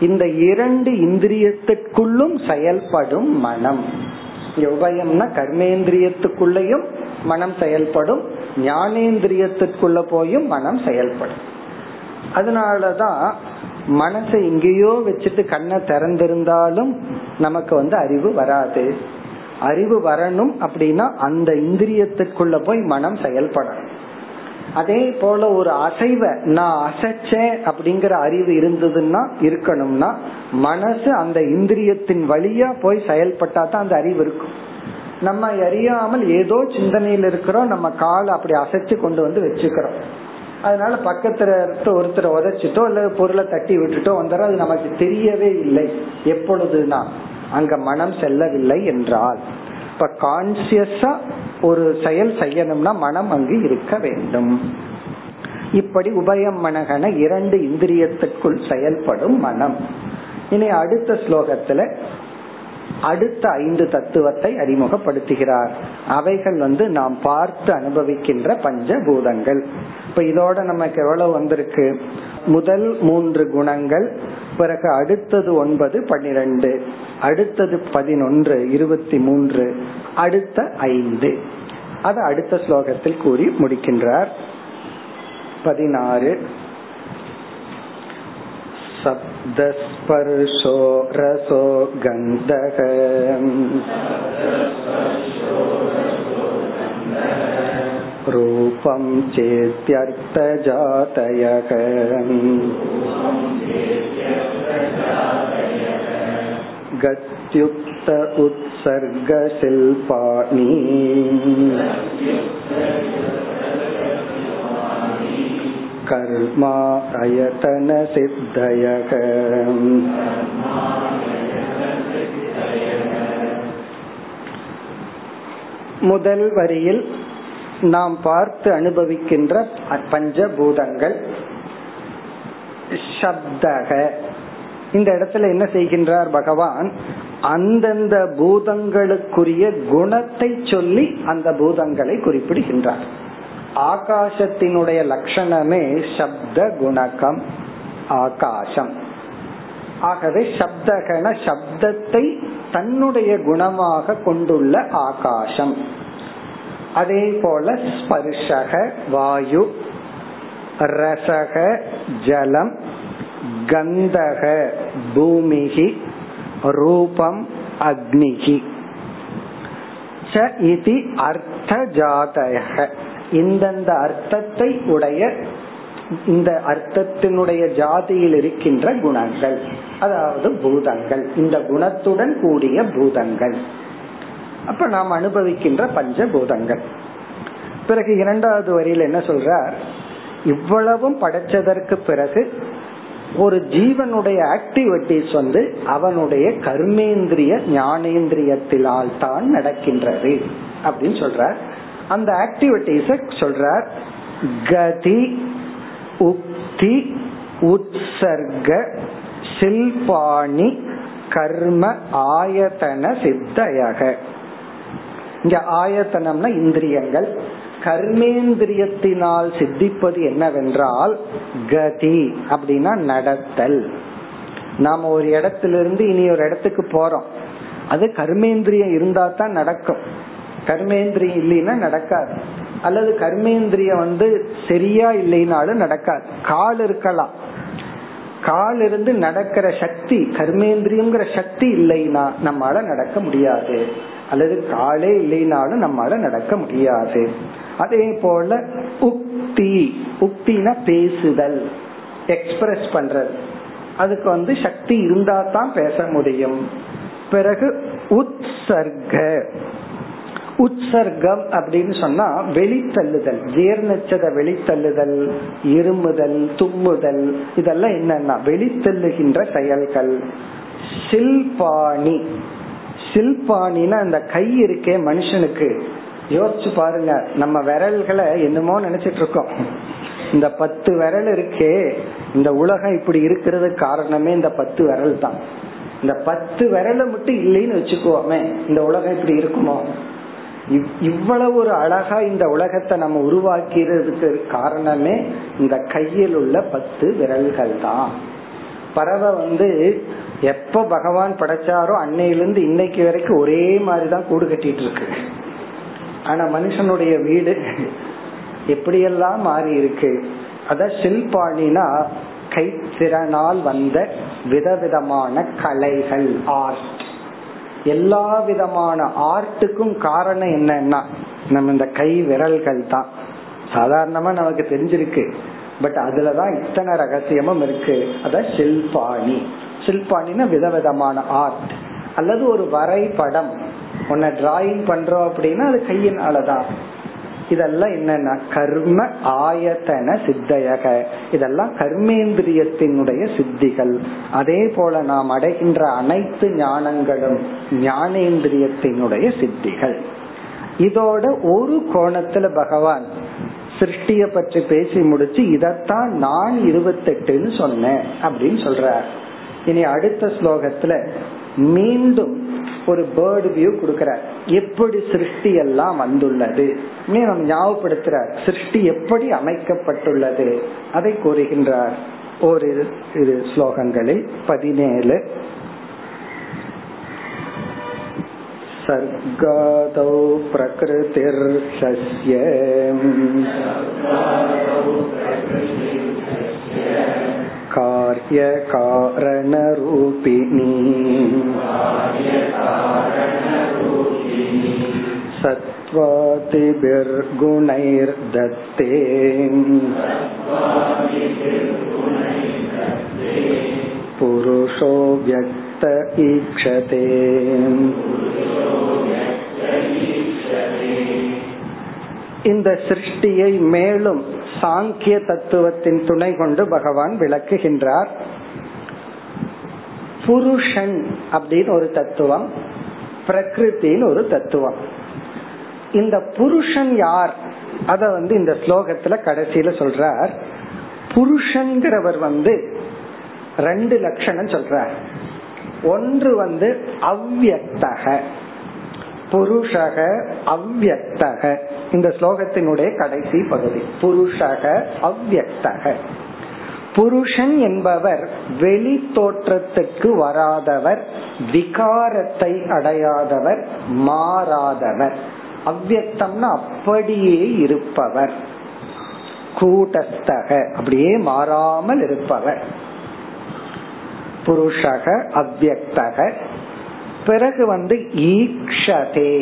இந்த இரண்டு இந்திரியத்திற்குள்ளும் செயல்படும் மனம். உபயம்னா கர்மேந்திரியத்துக்குள்ளேயும் மனம் செயல்படும் ஞானேந்திரியத்திற்குள்ள போயும் மனம் செயல்படும். அதனாலதான் மனசை எங்கேயோ வச்சுட்டு கண்ணை திறந்திருந்தாலும் நமக்கு வந்து அறிவு வராது. அறிவு வரணும் அப்படின்னா அந்த இந்திரியத்துக்குள்ள போய் மனம் செயல்படணும். அதே போல ஒரு அசைவ நான் அசைச்சேன் அப்படிங்கிற அறிவு இருந்ததுன்னா இருக்கணும்னா மனசு அந்த இந்திரியத்தின் வழியா போய் செயல்பட்டா தான் அந்த அறிவு இருக்கும். நம்ம அறியாமல் ஏதோ சிந்தனையில் இருக்கிறோம் நம்ம காலை அப்படி அசைச்சு கொண்டு வந்து வச்சுக்கிறோம். அதனால பக்கத்துல ஒருத்தரை உதச்சிட்டோ இல்ல பொருளை தட்டி விட்டுட்டோ வந்தாரோ அது நமக்கு தெரியவே இல்லை. எப்பொழுதுனா அங்க மனம் செல்லவில்லை என்றால் இப்ப கான்சியஸா ஒரு செயல் செய்யணும்னா மனம் அங்கு இருக்க வேண்டும். இப்படி உபயம் மனகன இரண்டு இந்திரியத்திற்குள் செயல்படும் மனம். இனி அடுத்த ஸ்லோகத்துல அடுத்த ஐந்து தத்துவத்தை அறிமுகப்படுத்துகிறார். அவைகள் வந்து நாம் பார்த்து அனுபவிக்கின்ற பஞ்சபூதங்கள். இப்ப இதோட நமக்கு எவ்வளவு வந்திருக்கு? முதல் மூன்று குணங்கள் பிறகு அடுத்தது ஒன்பது பன்னிரண்டு அடுத்தது பதினொன்று இருபத்தி மூன்று அடுத்த ஐந்து அது அடுத்த ஸ்லோகத்தில் கூறி முடிக்கின்றார் பதினாறு शब्दस्पर्शो रसो गन्धः रूपं चेत्यर्थजातयः गत्युक्त उत्सर्गशिल्पाणि कर्मा अयतनसिद्धयः முதல் வரியில் நாம் பார்த்து அனுபவிக்கின்ற பஞ்சபூதங்கள். சப்தக. இந்த இடத்துல என்ன செய்கின்றார் பகவான்? அந்தந்த பூதங்களுக்குரிய குணத்தை சொல்லி அந்த பூதங்களை குறிப்பிடுகின்றார். ஆகாசத்தினுடைய லட்சணமே சப்த குணகம் ஆகாசம். ஆகவே சப்தகன சப்தத்தை தன்னுடைய குணமாக கொண்டுள்ள ஆகாசம். அதே போல ஸ்பர்ஷக வாயு ரசக ஜலம் கந்தக பூமிகி ரூபம் அக்னிகி. ச இதி அர்த்த ஜாதக இந்தந்த அர்த்தத்தை உடைய இந்த அர்த்தத்தினுடைய ஜாதியில் இருக்கின்ற குணங்கள். அதாவது பூதங்கள். இந்த குணத்துடன் கூடிய பூதங்கள். அப்ப நாம் அனுபவிக்கின்ற பஞ்சபூதங்கள். பிறகு இரண்டாவது வரியில என்ன சொல்றார்? இவ்வளவும் படைச்சதற்கு பிறகு ஒரு ஜீவனுடைய ஆக்டிவிட்டிஸ் வந்து அவனுடைய கர்மேந்திரிய ஞானேந்திரியத்தினால் தான் நடக்கின்றது அப்படின்னு சொல்றார். அந்த ஆக்டிவிட்டிஸ சொல்றார் கதி உக்தி உற்சர்க சில்பாணி கர்ம ஆயத்தன சித்தயக. இங்க ஆயத்தனம்னா இந்திரியங்கள். கர்மேந்திரியத்தினால் சித்திப்பது என்னவென்றால் கதி அப்படின்னா நடத்தல். நாம ஒரு இடத்திலிருந்து இனி ஒரு இடத்துக்கு போறோம். அது கர்மேந்திரியம் இருந்தா தான் நடக்கும். கர்மேந்திரியம் இல்லைன்னா நடக்காது. அல்லது கர்மேந்திரியம் வந்து சரியா இல்லைனாலும் நடக்காது. கால் இருக்கலாம். கால் இருந்து நடக்கிற சக்தி கர்மேந்திரியங்கிற சக்தி இல்லைன்னா நம்மளால நடக்க முடியாது. அல்லது காலே இல்லைனாலும் நம்மால நடக்க முடியாது. அதே போல உக்தி உக்தினா பேசுதல் எக்ஸ்பிரஸ் பண்றது. அதுக்கு வந்து சக்தி இருந்தா தான் பேச முடியும். பிறகு உத்சர்க. உற்சர்க்கம் அப்படின்னு சொன்னா வெளித்தள்ளுதல் ஜீர்ணிச்சத வெளித்தள்ளுதல் இருமுதல் தும்முதல் இதெல்லாம் என்னன்னா வெளித்தள்ளுகின்ற செயல்கள். சில்பாணி. சில்பாணினா அந்த கை இருக்கே மனுஷனுக்கு. யோசிச்சு பாருங்க நம்ம விரல்களை என்னமோ நினைச்சிட்டு இருக்கோம். இந்த பத்து விரல் இருக்கே இந்த உலகம் இப்படி இருக்கிறது காரணமே இந்த பத்து விரல் தான். இந்த பத்து விரலை மட்டும் இல்லைன்னு வச்சுக்கோமே இந்த உலகம் இப்படி இருக்குமோ? இவ்வளவு ஒரு அழகா இந்த உலகத்தை நம்ம உருவாக்கிறதுக்கு காரணமே இந்த கையில் உள்ள பத்து விரல்கள் தான். பறவை வந்து எப்ப பகவான் படைச்சாரோ அன்னையிலிருந்து இன்னைக்கு வரைக்கும் ஒரே மாதிரிதான் கூடு கட்டிட்டு இருக்கு. ஆனா மனுஷனுடைய வீடு எப்படியெல்லாம் மாறி இருக்கு? அத சில்பாணினா கைத்திறனால் வந்த விதவிதமான கலைகள் ஆர்ட். எல்லா விதமான ஆர்ட்டுக்கும் காரணம் என்னன்னா நம்ம இந்த கை விரல்கள் தான். சாதாரணமா நமக்கு தெரிஞ்சிருக்கு. பட் அதுலதான் இத்தனை ரகசியமும் இருக்கு. அத சில்பாணி. சில்பானின விதவிதமான ஆர்ட் அல்லது ஒரு வரைபடம். உன்னை டிராயிங் பண்றோம் அப்படின்னா அது கையினாலதான் இதெல்லாம் என்னன்னா கர்ம ஆயத்தன சித்தையக. இதெல்லாம் கர்மேந்திரியத்தினுடைய சித்திகள். அதே போல நாம் அடைகின்ற அனைத்து ஞானங்களும் ஞானேந்திரியத்தினுடைய சித்திகள். இதோட ஒரு கோணத்துல பகவான் சிருஷ்டிய பற்றி பேசி முடிச்சு இதத்தான் நான் இருபத்தெட்டுன்னு சொன்னேன் அப்படின்னு சொல்றார். இனி அடுத்த ஸ்லோகத்துல மீண்டும் ஒரு பேர்டு வியூ கொடுக்கிறார் எப்படி சிருஷ்டி எல்லாம் வந்துள்ளது நம்ம ஞாபகப்படுத்துறார் சிருஷ்டி எப்படி அமைக்கப்பட்டுள்ளது அதை கூறுகின்றார் ஒரு இது ஸ்லோகங்களில் பதினேழு सर्गादौ प्रकृतिर्षस्य कार्यकारणरूपिणी सत्त्वादिभिर्गुणैर्दत्ते पुरुषो व्यक्त ईक्षते இந்த சிருஷ்டியை மேலும் சாங்கிய தத்துவத்தின் துணை கொண்டு பகவான் விளக்குகின்றார். புருஷன் அப்படின்னு ஒரு தத்துவம் பிரகிருத்தின்னு ஒரு தத்துவம். இந்த புருஷன் யார்? அத வந்து இந்த ஸ்லோகத்துல கடைசியில சொல்றார். புருஷன்கிறவர் வந்து ரெண்டு லட்சணம் சொல்றார். ஒன்று வந்து அவ்வியக்தக புருஷக அவ்வக்தக இந்த ஸ்லோகத்தினுடைய கடைசி பகுதி. புருஷக அவ்வக்தக புருஷன் என்பவர் வெளி தோற்றத்துக்கு வராதவர் விகாரத்தை அடையாதவர் மாறாதவர். அவ்வக்தம்னா அப்படியே இருப்பவர். கூட்டஸ்தக அப்படியே மாறாமல் இருப்பவர். புருஷக அவ்வக்தக பிறகு வந்து ஈக்ஷதே.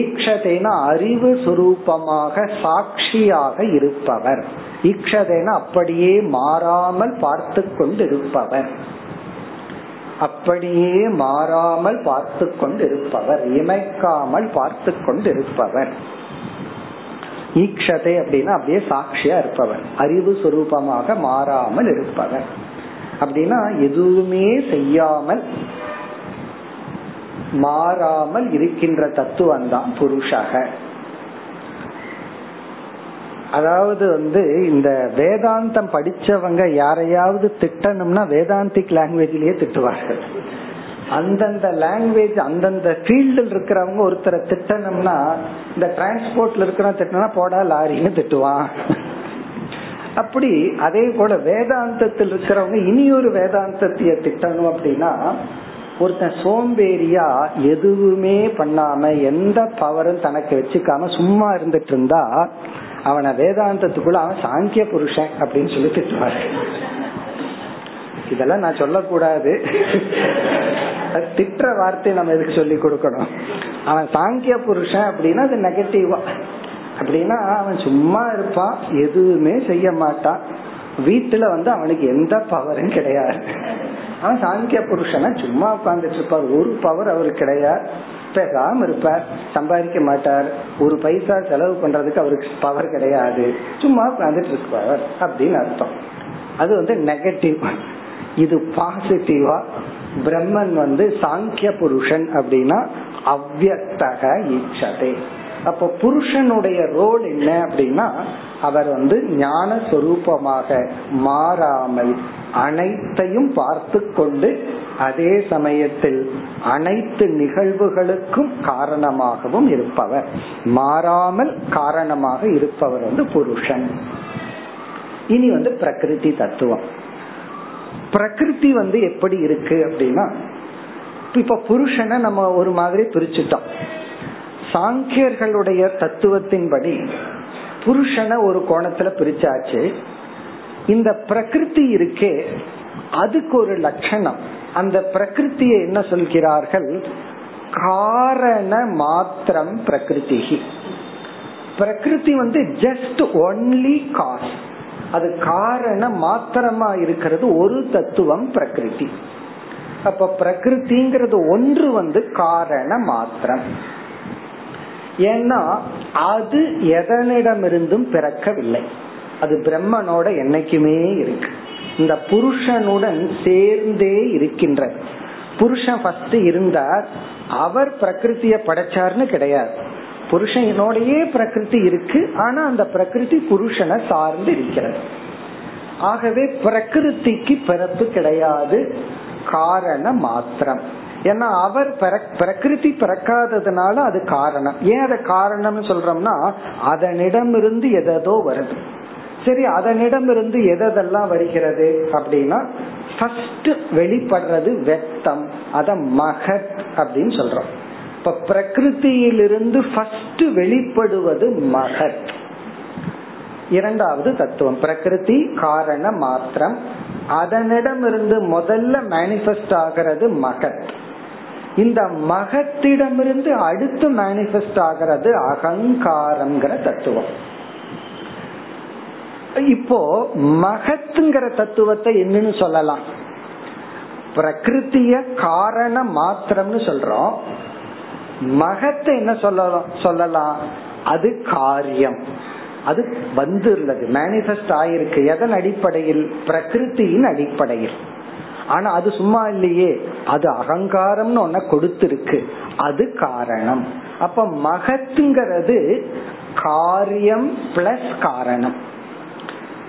ஈக்ஷதேனா அறிவு சுரூபமாக சாட்சியாக இருப்பவர். ஈக்ஷதேனா அப்படியே மாறாமல் பார்த்து கொண்டு இருப்பவர் அப்படியே மாறாமல் பார்த்து கொண்டு இருப்பவர் இமைக்காமல் பார்த்து கொண்டு இருப்பவர் ஈக்ஷதை அப்படின்னா அப்படியே சாட்சியா இருப்பவர். அறிவு சுரூபமாக மாறாமல் இருப்பவர். அப்படின்னா எதுவுமே செய்யாமல் மாறாமல் இருக்கின்ற தத்துவம் தான் புருஷக. அதாவது வந்து இந்த வேதாந்தம் படிச்சவங்க யாரையாவது திட்டணும்னா வேதாந்திக் லாங்குவேஜ்லயே திட்டுவார்கள். அந்தந்த லாங்குவேஜ் அந்தந்த ஃபீல்டில் இருக்கிறவங்க ஒருத்தரை திட்டணும்னா இந்த டிரான்ஸ்போர்ட்ல இருக்கிறவங்க திட்டம்னா போடா லாரின்னு திட்டுவான். அப்படி அதே போல வேதாந்தத்தில் இருக்கிறவங்க இனி ஒரு வேதாந்தத்தைய திட்டணும் அப்படின்னா ஒருத்தன் சோம்பேறியா எதுவுமே பண்ணாம எந்த பவரும் தனக்கு வச்சுக்காம சும்மா இருந்துட்டு இருந்தா அவனை வேதாந்தத்துக்குள்ள அவன் சாங்கிய புருஷன் அப்படின்னு சொல்லி திட்டுவாரு. இதெல்லாம் நான் சொல்லக்கூடாது. திட்டுற வார்த்தை நம்ம எதுக்கு சொல்லி கொடுக்கணும்? அவன் சாங்கிய புருஷன் அப்படின்னா அது நெகட்டிவா அப்படின்னா அவன் சும்மா இருப்பான் எதுவுமே செய்ய மாட்டான். வீட்டுல வந்து அவனுக்கு எந்த பவரும் கிடையாது. அவன் சாங்கிய புருஷனா சும்மா உட்கார்ந்துட்டு இருப்பார் ஒரு பவர் அவருக்கு கிடையாது. பேசாம இருப்பார். சம்பாதிக்க மாட்டார். ஒரு பைசா செலவு பண்றதுக்கு அவருக்கு பவர் கிடையாது. சும்மா உட்கார்ந்துட்டு இருப்பார் அப்படின்னு அர்த்தம். அது வந்து நெகட்டிவ் இது பாசிட்டிவா பிரம்மன் வந்து சாங்கிய புருஷன் அப்படின்னா அவ்வக்தக ஈச்சதே அப்போ புருஷனுடைய ரோல் என்ன அப்படின்னா அவர் வந்து ஞான சொரூபமாக மாறாமல் அனைத்தையும் பார்த்து கொண்டு அதே சமயத்தில் அனைத்து நிகழ்வுகளுக்கும் காரணமாகவும் இருப்பவர். மாறாமல் காரணமாக இருப்பவர் வந்து புருஷன். இனி வந்து பிரகிருதி தத்துவம். பிரகிருதி வந்து எப்படி இருக்கு அப்படின்னா இப்ப புருஷனை நம்ம ஒரு மாதிரி பிரிச்சுட்டோம். சாங்கியர்களுடைய தத்துவத்தின்படி புருஷனை ஒரு கோணத்துல பிரிச்சாச்சு. இந்த பிரகிருதி இருக்கே அதுக்கு ஒரு லட்சணம். அந்த பிரகிருத்தியை என்ன சொல்கிறார்கள்? காரண மாத்திரம் பிரகிருதி பிரகிருதி வந்து ஜஸ்ட் ஒன்லி காஸ் அது காரண மாத்திரமா இருக்கிறது ஒரு தத்துவம் பிரகிருதி. அப்ப பிரகிருதிங்கிறது ஒன்று வந்து காரண மாத்திரம். ஏன்னா அது எதனிடமிருந்தும் பிறக்கவில்லை. அது பிரம்மனோட என்னைக்குமே இருக்கு. இந்த புருஷனுடன் சேர்ந்தே இருக்கின்றது. புருஷன் ஃபர்ஸ்ட் இருந்தார் அவர் பிரகிருத்திய படைச்சார்னு கிடையாது. புருஷனோடயே பிரகிருதி இருக்கு ஆனா அந்த பிரகிருதி புருஷனை சார்ந்து இருக்கிறது. ஆகவே பிரகிருதிக்கு பிறப்பு கிடையாது காரண மாத்திரம். ஏன்னா அவர் பிரகிருதி பிறக்காததுனால அது காரணம். ஏன் அதை காரணம்னு சொல்றோம்னா அதனிடமிருந்து எதோ வருது. சரி அதனிடமிருந்து எதெல்லாம் வருகிறது அப்படின்னா ஃபர்ஸ்ட் வெளிப்படுறது வெத்தம் அத மகத் அப்படின்னு சொல்றோம். இப்ப பிரகிருத்தியிலிருந்து ஃபர்ஸ்ட் வெளிப்படுவது மகத். இரண்டாவது தத்துவம் பிரகிருதி காரண மாத்திரம் அதனிடமிருந்து முதல்ல மேனிபெஸ்ட் ஆகிறது மகத். இந்த மகத்திடமிருந்து அடுத்து மேனிபெஸ்ட் ஆகிறது அகங்காரம்ங்கிற தத்துவம். இப்போ மகத்துங்கிற தத்துவத்தை என்னன்னு சொல்லலாம். பிரகிருத்திய காரண மாத்திரம்னு சொல்றோம். மகத்தை என்ன சொல்லலாம் சொல்லலாம்? அது காரியம். அது வந்துள்ளது. மேனிபெஸ்ட் ஆயிருக்கு. எதன் அடிப்படையில்? பிரகிருத்தியின் அடிப்படையில். ஆனா அது சும்மா இல்லையே. அது அகங்காரம்னு ஒன்ன கொடுத்திருக்கு. அது காரணம். அப்ப மகத்துங்கிறது காரியம் பிளஸ் காரணம்.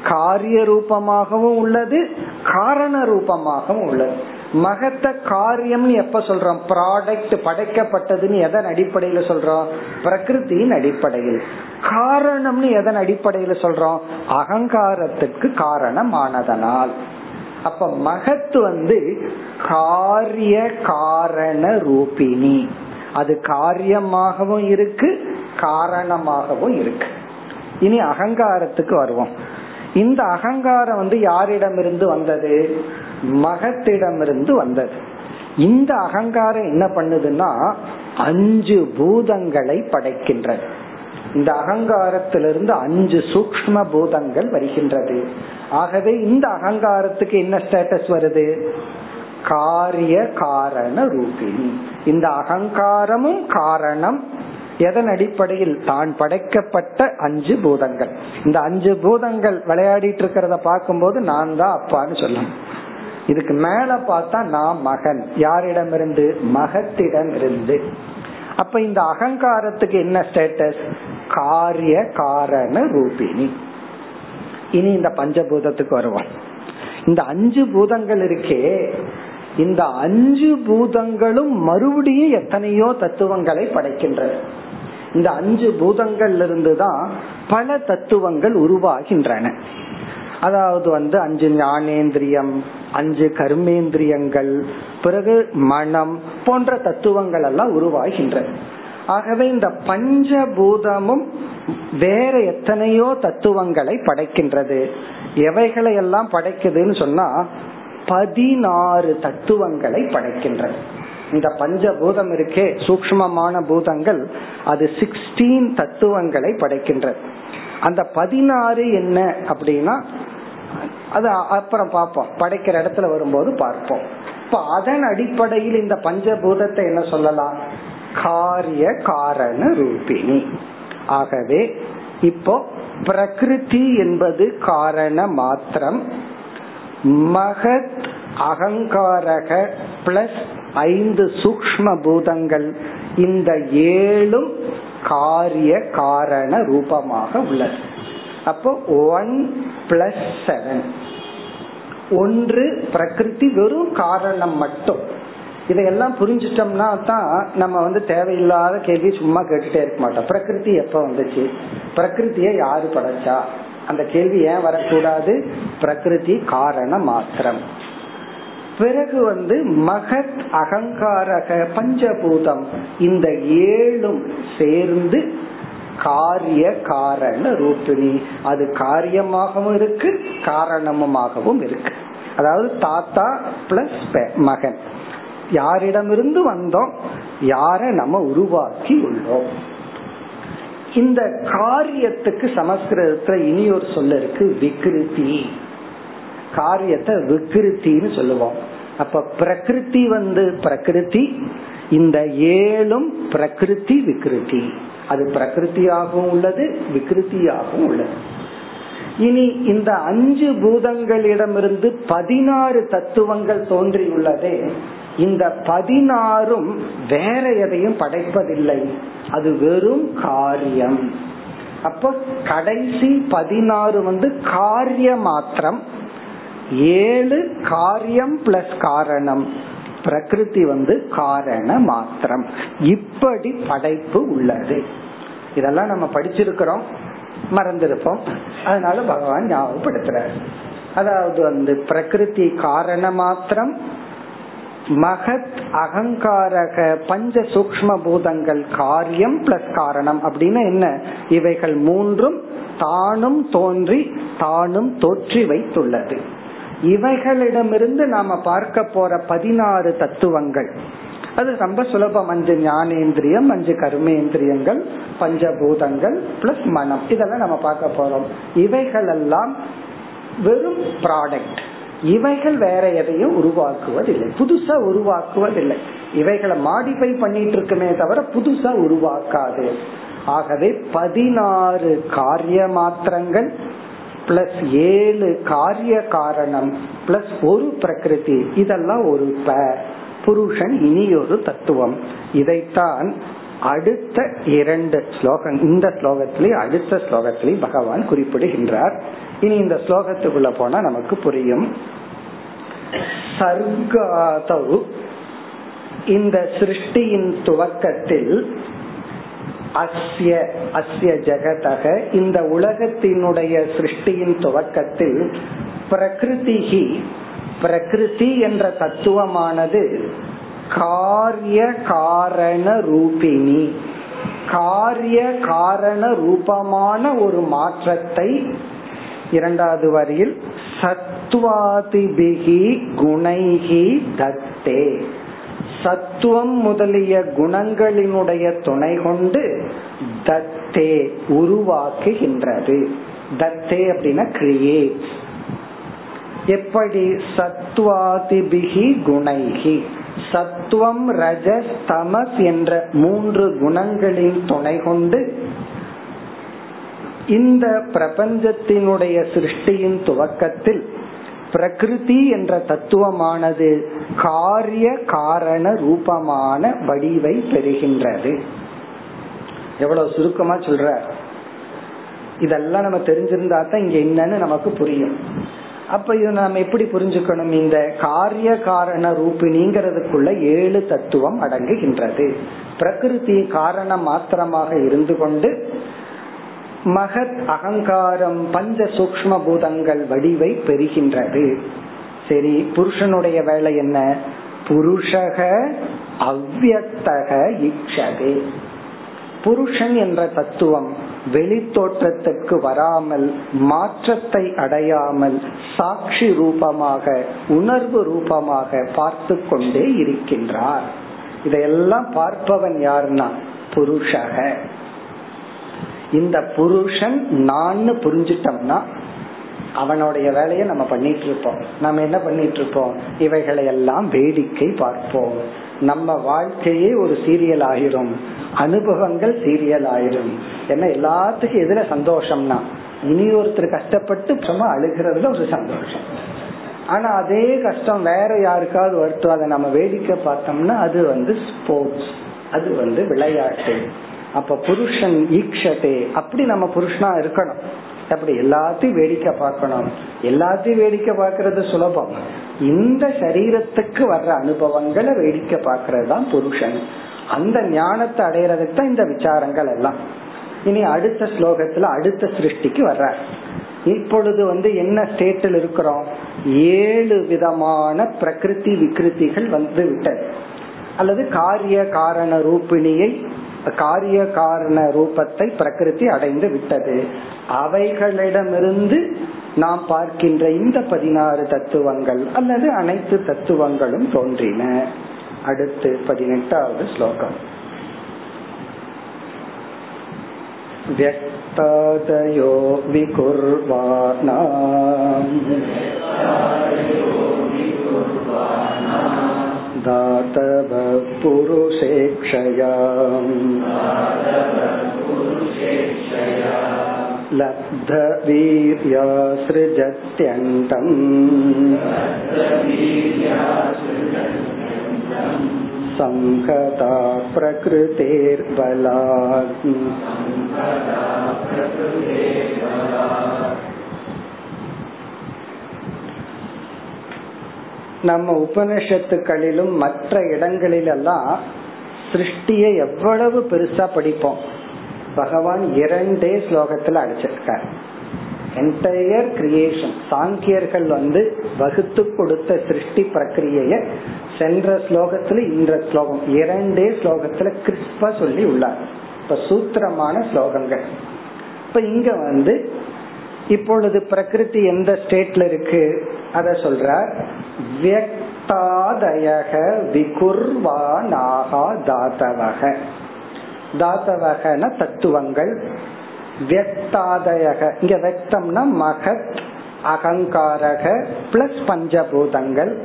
காரிய ரூபமாகவும் உள்ளது காரண ரூபமாகவும் உள்ளது. மகத்த காரியம்னு எப்ப சொல்றோம்? ப்ராடக்ட் படைக்கப்பட்டதுன்னு எதன் அடிப்படையில சொல்றோம்? பிரகிருத்தின் அடிப்படையில். காரணம்னு எதன் அடிப்படையில சொல்றோம்? அகங்காரத்துக்கு காரணமானதனால். அப்ப மகத் வந்து காரிய காரண ரூபிணி அது காரியமாகவும் இருக்கு காரணமாகவும் இருக்கு. இனி அகங்காரத்துக்கு வருவோம். இந்த அகங்காரம் வந்து யாரிடமிருந்து வந்தது? மகத்திடமிருந்து வந்தது. இந்த அகங்காரம் என்ன பண்ணுதுன்னா அஞ்சு பூதங்களை படைக்கின்றது. இந்த அகங்காரத்திலிருந்து அஞ்சு சூக்ம பூதங்கள் வருகின்றது. ஆகவே இந்த அகங்காரத்துக்கு என்ன ஸ்டேட்டஸ் வருது? காரிய காரண ரூபிணி. இந்த அகங்காரமும் காரணம் எதன் அடிப்படையில்? தான் படைக்கப்பட்ட அஞ்சு பூதங்கள். இந்த அஞ்சு பூதங்கள் விளையாடிட்டு இருக்கிறத பார்க்கும்போது நான் தான் அப்பான்னு சொல்லணும் இதுக்கு மேல பார்த்தா நான் மகன். யாரிடமிருந்து? மகத்திடம் இருந்து அப்ப இந்த அகங்காரத்துக்கு என்ன ஸ்டேட்டஸ் காரிய காரண ரூபிணி. இனி இந்த பஞ்சபூதத்துக்கு வருவோம். இந்த அஞ்சு பூதங்கள் இருக்கே இந்த அஞ்சு பூதங்களும் மறுபடியும் எத்தனையோ தத்துவங்களை படைக்கின்றது இந்த அஞ்சு பூதங்கள்ல இருந்துதான் பல தத்துவங்கள் உருவாகின்றன. அதாவது வந்து அஞ்சு ஞானேந்திரியம் அஞ்சு கர்மேந்திரியங்கள் பிறகு மனம் போன்ற தத்துவங்கள் எல்லாம் உருவாகின்றன. ஆகவே இந்த பஞ்சபூதமும் வேற எத்தனையோ தத்துவங்களை படைக்கின்றது. எவைகளை எல்லாம் படைக்குதுன்னு சொன்னா பதினாறு தத்துவங்களை படைக்கின்றது. இந்த பஞ்சபூதம் இருக்கே சூக்மமான பூதங்கள் அது சிக்ஸ்டீன் தத்துவங்களை படைக்கின்றது. அந்த பதினாறு என்ன அப்படின்னா அது அப்புறம் பார்ப்போம். படைக்கிற இடத்துல வரும்போது பார்ப்போம். இப்ப அதன் அடிப்படையில் இந்த பஞ்சபூதத்தை என்ன சொல்லலாம்? காரிய காரண ரூபிணி ஆகவே இப்போ பிரகிருதி என்பது காரண மாத்திரம் மகத் அகங்காரக பிளஸ் ஐந்து சூக்ம பூதங்கள் இந்த ஏழும் காரிய காரண ரூபமாக உள்ளது. அப்போ ஒன் பிளஸ் செவன் ஒன்று பிரகிருதி வெறும் காரணம் மட்டும். இதையெல்லாம் புரிஞ்சிட்டோம்னா தான் நம்ம வந்து தேவையில்லாத கேள்வி சும்மா கேட்டுட்டே இருக்க மாட்டோம். பிரகிருதி எப்ப வந்துச்சு? பிரகிருத்திய யாரு படைச்சா? அந்த கேள்வி ஏன் வரக்கூடாது? பிரகிருதி காரண மாத்திரம். பிறகு வந்து மகத் அகங்காரக பஞ்சபூதம் இந்த ஏழும் சேர்ந்து காரிய காரண ரூபிணி. அது காரியமாகவும் இருக்கு காரணமாகவும் இருக்கு. அதாவது தாத்தா பிளஸ் மகன். யாரிடமிருந்து வந்தோம் யார நம்ம உருவாக்கி உள்ளோம். இந்த காரியத்துக்கு சமஸ்கிருதத்துல இனி ஒரு சொல்ல இருக்கு விக்ருதி. காரியத்தை விக்கிருத்தின்னு சொல்லுவோம். அப்ப பிரகிருதி வந்து பிரகிருதி இந்த ஏழும் பிரகிருதி விக்ருதி. அது பிரகிருத்தியாகவும் உள்ளது விக்கிருத்தியாகவும் உள்ளது. இனி இந்த அஞ்சு பூதங்களிடமிருந்து பதினாறு தத்துவங்கள் தோன்றியுள்ளதே. இந்த பதினாறும் வேற எதையும் படைப்பதில்லை. அது வெறும் காரியம். அப்போ கடைசி பதினாறு வந்து காரிய மாத்திரம். ஏழு காரியம் பிளஸ் காரணம். பிரகிருதி வந்து காரண மாத்திரம். இப்படி படைப்பு உள்ளது. இதெல்லாம் நம்ம படிச்சிருக்கிறோம். மறந்திருப்போம். அதனால பகவான் ஞாபகப்படுத்துறாரு. அதாவது வந்து பிரகிருதி காரண மாத்திரம் மகத் அகங்காரக பஞ்ச சூக்ம பூதங்கள் காரியம் பிளஸ் காரணம் அப்படின்னு என்ன? இவைகள் மூன்றும் தானும் தோன்றி தானும் தோற்றி வைத்துள்ளது. இவைகளிடமிருந்து நாம பார்க்க போற பதினாறு தத்துவங்கள். அது ரொம்ப சுலபம். அஞ்சு ஞானேந்திரியம் அஞ்சு கர்மேந்திரியங்கள் பஞ்சபூதங்கள் பிளஸ் மனம். இதெல்லாம் நம்ம பார்க்க போறோம். இவைகள் எல்லாம் வெறும் ப்ராடக்ட் இவைகள் வேற எதையும் உருவாக்குவதில்லை. புதுசா உருவாக்குவதில்லை. இவைகளை மாடிஃபை பண்ணிட்டு இருக்குமே தவிர புதுசா உருவாக்காது. ஆகவே பதினாறு காரிய மாத்திரங்கள் பிளஸ் ஏழு காரிய காரணம் பிளஸ் ஒரு பிரகிருதி. இதெல்லாம் ஒரு புருஷன் இனி ஒரு தத்துவம். இதைத்தான் அடுத்த இரண்டு ஸ்லோகம் இந்த ஸ்லோகத்திலே அடுத்த ஸ்லோகத்திலே பகவான் குறிப்பிடுகின்றார். இனி இந்த ஸ்லோகத்துக்குள்ள போனா நமக்கு புரியும். சர்காதவு இந்த சிருஷ்டியின் துவக்கத்தில் அஸ்ய அஸ்ய ஜெகதக இந்த உலகத்தினுடைய சிருஷ்டியின் துவக்கத்தில் பிரகிருதிகி பிரகிருதி என்ற தத்துவமானது காரிய காரண ரூபிணி. காரிய காரண ரூபமான ஒரு மாற்றத்தை இரண்டாவது வரியில் சத் சத்வாதிபிகி குணைகி தத்தே. சத்துவம் முதலிய குணங்களினுடைய துணை கொண்டு தத்தே உருவாக்குகின்றது. தத்தே அப்படின்னா கிரியேட் எப்படி? சத்வாதிபிகி குணைகி சத்துவம் ரஜஸ் தமஸ் என்ற மூன்று குணங்களின் துணை கொண்டு இந்த பிரபஞ்சத்தினுடைய சிருஷ்டியின் துவக்கத்தில் பிரகிருதி என்ற தத்துவமானது காரிய காரண ரூபமான வடிவை பெறுகின்றது. எவ்வளவு சுருக்கமா சொல்ற? இதெல்லாம் நம்ம தெரிஞ்சிருந்தா தான் இங்க என்னன்னு நமக்கு புரியும். அப்ப இது நாம எப்படி புரிஞ்சுக்கணும்? இந்த காரிய காரண ரூபிணிங்கிறதுக்குள்ள ஏழு தத்துவம் அடங்குகின்றது. பிரகிருதி காரணம் மாத்திரமாக இருந்து கொண்டு மகத் அகங்காரம் பஞ்ச சூக்ம பூதங்கள் வடிவை பெறுகின்றது. சரி புருஷனுடைய வேலை என்ன? புருஷக அவ்வியத்தக இச்சதே புருஷன் என்ற தத்துவம் வெளித்தோற்றத்திற்கு வராமல் மாற்றத்தை அடையாமல் சாட்சி ரூபமாக உணர்வு ரூபமாக பார்த்து கொண்டே இருக்கின்றார். இதையெல்லாம் பார்ப்பவன் யாருன்னா புருஷக. இந்த புருஷன் நான் புரிஞ்சிட்டோம்னா அவனுடைய வேலையை நம்ம பண்ணிட்டு இருப்போம் நம்ம என்ன பண்ணிட்டு இருப்போம் இவைகளை எல்லாம் வேடிக்கை பார்ப்போம். நம்ம வாழ்க்கையே ஒரு சீரியல் ஆயிரும். அனுபவங்கள் சீரியல் ஆயிரும். ஏன்னா எல்லாத்துக்கும் எதுல சந்தோஷம்னா இனி ஒருத்தர் கஷ்டப்பட்டு சும்மா அழுகிறதுல ஒரு சந்தோஷம். ஆனா அதே கஷ்டம் வேற யாருக்காவது வருத்தம் அதை நம்ம வேடிக்கை பார்த்தோம்னா அது வந்து ஸ்போர்ட்ஸ் அது வந்து விளையாட்டு. அப்ப புருஷன் ஈக்ஷதே. அப்படி நம்ம புருஷனா இருக்கணும். அப்படி எல்லாத்தையும் வேடிக்கை பார்க்கணும். எல்லாத்தையும் வேடிக்கை பார்க்கறது சுலபம். இந்த சரீரத்துக்கு வர்ற அனுபவங்களை வேடிக்கை பார்க்கறது தான் புருஷன். அந்த ஞானத்தை அடையறதுக்கு தான் இந்த விசாரங்கள் எல்லாம். இனி அடுத்த ஸ்லோகத்துல அடுத்த சிருஷ்டிக்கு வர்ற இப்பொழுது வந்து என்ன ஸ்டேட்டில் இருக்கிறோம்? ஏழு விதமான பிரகிருதி விகிருதிகள் வந்து விட்டது. அல்லது காரிய காரண ரூபிணியை காரிய காரண ரூபத்தை பிரகிருதி அடைந்து விட்டது அவைகளிடமிருந்து நாம் பார்க்கின்ற இந்த பதினாறு தத்துவங்கள் அல்லது அனைத்து தத்துவங்களும் தோன்றின அடுத்து பதினெட்டாவது ஸ்லோகம் व्यक्तादयो विकुर्वाणाम् दातव पुरुषेक्षया लब्धवीर्या संहता प्रकृतेर्बलात् நம்ம உபனிஷத்துக்களிலும் மற்ற இடங்களிலெல்லாம் சிருஷ்டியை எவ்வளவு பெருசா படிப்போம். பகவான் இரண்டே ஸ்லோகத்துல அடிச்சிருக்கார். என்டையர் கிரியேஷன் சாங்கியர்கள் வந்து வகுத்து கொடுத்த சிருஷ்டி பிரக்கிரிய சென்ற ஸ்லோகத்துல இந்த ஸ்லோகம் இரண்டே ஸ்லோகத்துல கிறிஸ்பா சொல்லி உள்ளார். இப்ப சூத்திரமான ஸ்லோகங்கள். இப்ப இங்க வந்து இப்பொழுது பிரகிருதி எந்த ஸ்டேட்ல இருக்கு? அத சொல்ற வியக்தாதயக விகுர்வானாகா தாத்தவக. தாத்தவகன தத்துவங்கள். வியக்தாதயக. இங்க வெக்தம்னா மகத் அகங்காரக பிளஸ் பஞ்சபூதங்கள்.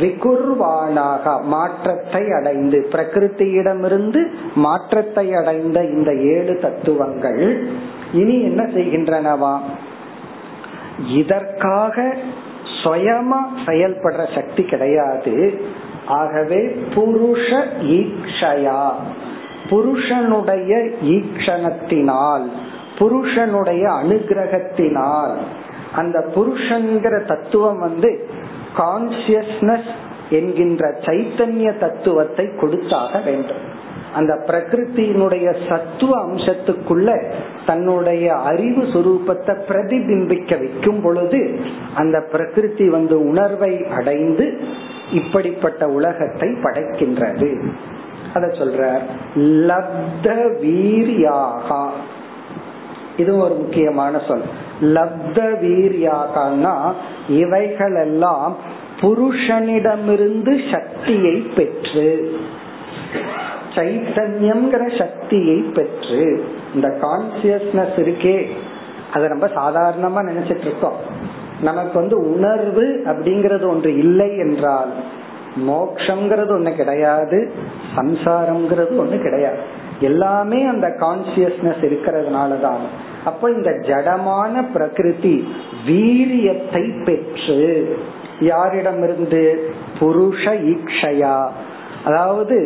விகுர்வானாக மாற்றத்தை அடைந்து. பிரகிருத்தியிடமிருந்து மாற்றத்தை அடைந்த இந்த ஏழு தத்துவங்கள். இனி என்ன செய்கின்றனவா? இதற்காக சுயமா செயல்படுற சக்தி கிடையாது. ஆகவே புருஷ ஈக்ஷயா. புருஷனுடைய ஈக்ஷணத்தினால் புருஷனுடைய அனுகிரகத்தினால் அந்த புருஷன்கிற தத்துவம் வந்து கான்சியஸ்னஸ் என்கின்ற சைத்தன்ய தத்துவத்தை கொடுத்தாக வேண்டும். அந்த பிரகிருத்தினுடைய சத்துவ அம்சத்துக்குள்ள தன்னுடைய அறிவு சுரூபத்தை பிரதிபிம்பிக்க வைக்கும் பொழுது அந்த பிரகிருதி வந்து உணர்வை அடைந்து இப்படிப்பட்ட உலகத்தை படைக்கின்றது. அத சொல்ற லப்த வீரியாகா. இது ஒரு முக்கியமான சொல். லப்த வீரியாகனா இவைகள் எல்லாம் புருஷனிடமிருந்து சக்தியை பெற்று சைத்தன்யம்ங்கிற சக்தியை பெற்று இந்த கான்சியஸ்னஸ் இருக்கே அதை நம்ம சாதாரணமா நினைச்சிட்டு இருக்கோம். நமக்கு வந்து உணர்வு அப்படிங்கறது ஒன்று இல்லை என்றால் மோக்ஷங்கிறது ஒண்ணு கிடையாது சம்சாரம்ங்கிறது ஒண்ணு கிடையாது. எல்லாமே அந்த கான்சியஸ்னஸ் இருக்கிறதுனாலதான். அப்ப இந்த ஜடமான பிரகிருதி வீரியத்தை பெற்று யாரிடமிருந்து? புருஷ ஈக்ஷயா. அதாவது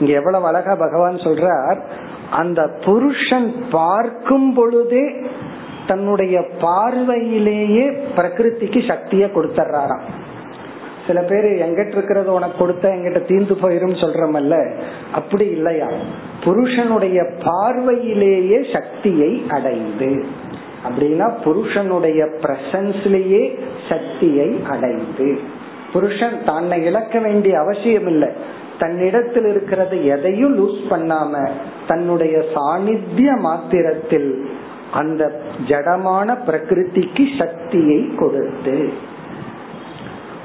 இங்க எவ்வளவு அழகா பகவான் சொல்றார் அந்த புருஷன் பார்க்கும் பொழுதே தன்னுடைய பார்வையிலேயே பிரகிருதிக்கு சக்திய கொடுத்துறாராம் சில பேர் எங்கிட்ட இருக்கிறது உனக்கு கொடுத்த எங்கிட்ட தீர்ந்து போயிரும் சொல்றமல்ல. அப்படி இல்லையா? புருஷனுடைய பார்வையிலேயே சக்தியை அடைந்து. அப்படின்னா புருஷனுடைய பிரசன்ஸ்லயே சக்தியை அடைந்து. புருஷன் தன்னை இழக்க வேண்டிய அவசியம் இல்லை தன்னிடத்தில் இருக்கிறத எதையும் லூஸ் பண்ணாம தன்னுடைய சாநித்திய மாத்திரத்தில் அந்த ஜடமான பிரகிருதிக்கு சக்தியை கொடுத்து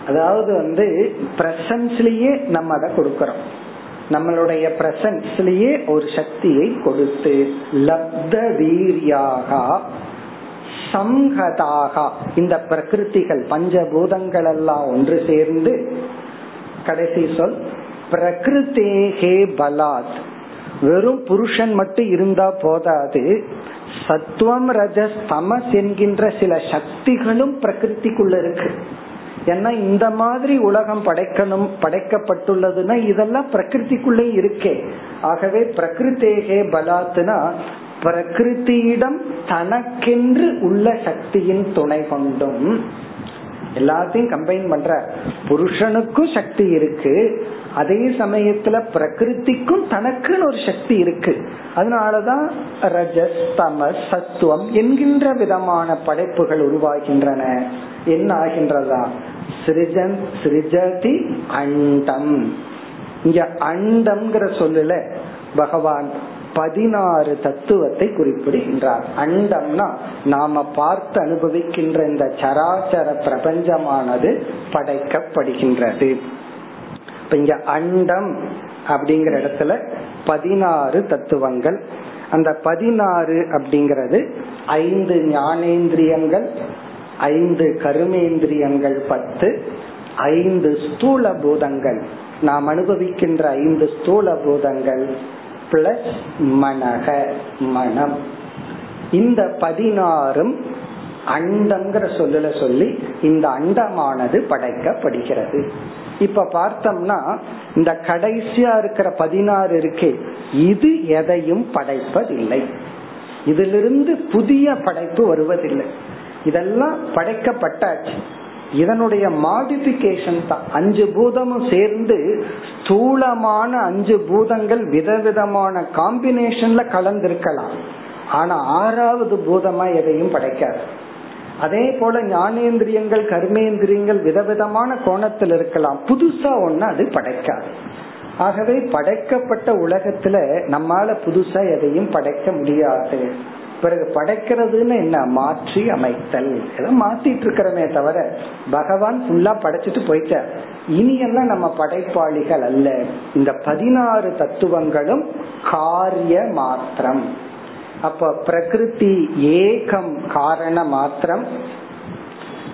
அதாவது வந்து பிரசன்ஸ்லயே நம்ம அதை கொடுக்கறோம். நம்மளுடைய பிரசன்ஸ்லயே ஒரு சக்தியை கொடுத்து லப்த வீரியாக சங்கதாக இந்த பிரகிருதிகள் பஞ்சபூதங்கள் எல்லாம் ஒன்று சேர்ந்து கடைசி சொல் பிரகிருத்தேகே பலாத். வெறும் புருஷன் மட்டும் இருந்தா போதாது. சத்துவம் ரஜஸ் தமஸ் என்கின்ற சில சக்திகளும் பிரகிருதிக்குள்ள இருக்கு. ஏன்னா இந்த மாதிரி உலகம் படைக்கணும் படைக்கப்பட்டுள்ளதுன்னா இதெல்லாம் பிரகிருதிக்குள்ளே இருக்கே. ஆகவே பிரகிருத்தேகே பலாத்துனா பிரகிருத்தியிடம் தனக்கென்று உள்ள சக்தியின் துணை கொண்டும். எல்லாத்தையும் கம்பைன் பண்ற. புருஷனுக்கும் சக்தி இருக்கு. அதே சமயத்துல பிரகிருதிக்கும் தனக்குன்னு ஒரு சக்தி இருக்கு. அதனாலதான் ரஜஸ் தமஸ் சத்துவம் என்கின்ற விதமான படைப்புகள் உருவாகின்றன. என்ன ஆகின்றதா? சிருஜன் சிருஜதி அண்டம். இங்க அண்டம்ங்கிற சொல்லல பகவான் பதினாறு தத்துவத்தை குறிப்பிடுகின்றார். அண்டம்னா நாம பார்த்து அனுபவிக்கின்ற இந்த சராச்சர பிரபஞ்சமானது படைக்கப்படுகின்றது. இப்ப இங்க அண்டம் அப்படிங்கிற இடத்துல பதினாறு தத்துவங்கள். அந்த பதினாறு அப்படிங்கிறது ஐந்து ஞானேந்திரியங்கள் ஐந்து கருமேந்திரியங்கள் பத்து ஐந்து ஸ்தூல பூதங்கள் நாம் அனுபவிக்கின்ற ஐந்து ஸ்தூல பூதங்கள் பிளஸ் மனக மனம். இந்த பதினாறும் அண்டங்கிற சொல்லல சொல்லி இந்த அண்டமானது படைக்கப்படுகிறது. இப்ப பார்த்தோம்னா இந்த கடைசியா இருக்கிற பதினாறு இருக்கே இது எதையும் படைப்பதில்லை. இதிலிருந்து புதிய படைப்பு வருவதில்லை. இதெல்லாம் படைக்கப்பட்டாச்சு. இதனுடைய மாடிபிகேஷன் தான். அஞ்சு பூதமும் சேர்ந்து ஸ்தூலமான அஞ்சு பூதங்கள் விதவிதமான காம்பினேஷன்ல கலந்திருக்கலாம். ஆனா ஆறாவது பூதமா எதையும் படைக்காது. அதே போல ஞானேந்திரியங்கள் கர்மேந்திரியங்கள் விதவிதமான கோணத்தில் இருக்கலாம். புதுசா ஒண்ணு அது படைக்காது. ஆகவே படைக்கப்பட்ட உலகத்துல நம்மால புதுசா எதையும் படைக்க முடியாது. பிறகு படைக்கிறதுன்னு என்ன? மாற்றி அமைத்தல். ஏதோ மாத்திட்டு இருக்கிறமே தவிர பகவான் ஃபுல்லா படைச்சிட்டு போயிட்டார். இனி எல்லாம் நம்ம படைப்பாளிகள் அல்ல. இந்த பதினாறு தத்துவங்களும் காரிய மாத்திரம். அப்ப பிரகிருதி ஏகம் காரண மாத்திரம்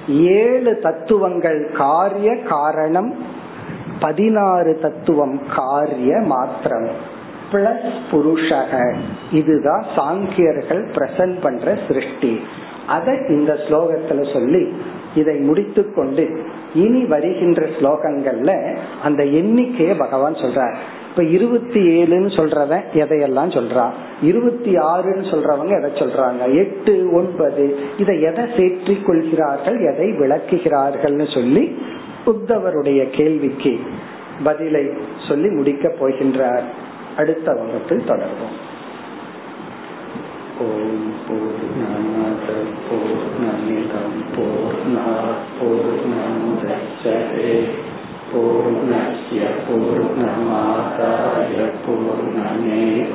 ஏழு தத்துவங்கள் காரிய காரணம் பதினாறு தத்துவம் காரிய மாத்திரம். பிளஸ் புருஷக. இதுதான் சாங்கியர்கள் பிரசன்ட் பண்ற சிருஷ்டி. அதை இந்த ஸ்லோகத்துல சொல்லி இதை முடித்து கொண்டு இனி வருகின்ற ஸ்லோகங்கள்ல அந்த எண்ணிக்கையை பகவான் சொல்றார். இப்ப இருபத்தி ஏழுன்னு சொல்றவன் எதையெல்லாம் சொல்றான் இருபத்தி ஆறுன்னு சொல்றவங்க எதை சொல்றாங்க? எட்டு ஒன்பது. இதை எதை சேற்றி கொள்கிறார்கள் எதை விளக்குகிறார்கள்னு சொல்லி உத்தவருடைய கேள்விக்கு பதிலை சொல்லி முடிக்க போகின்றார். அடுத்த வகுப்பில் தொடர்வோம். ஓம் பூர்ணமத பூர்ணமிதம் பூர்ணா பூர்ணமுதச்சதே. पूर्णस्य पूर्णमादाय पूर्णमेवावशिष्यते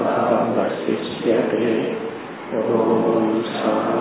ॐ सा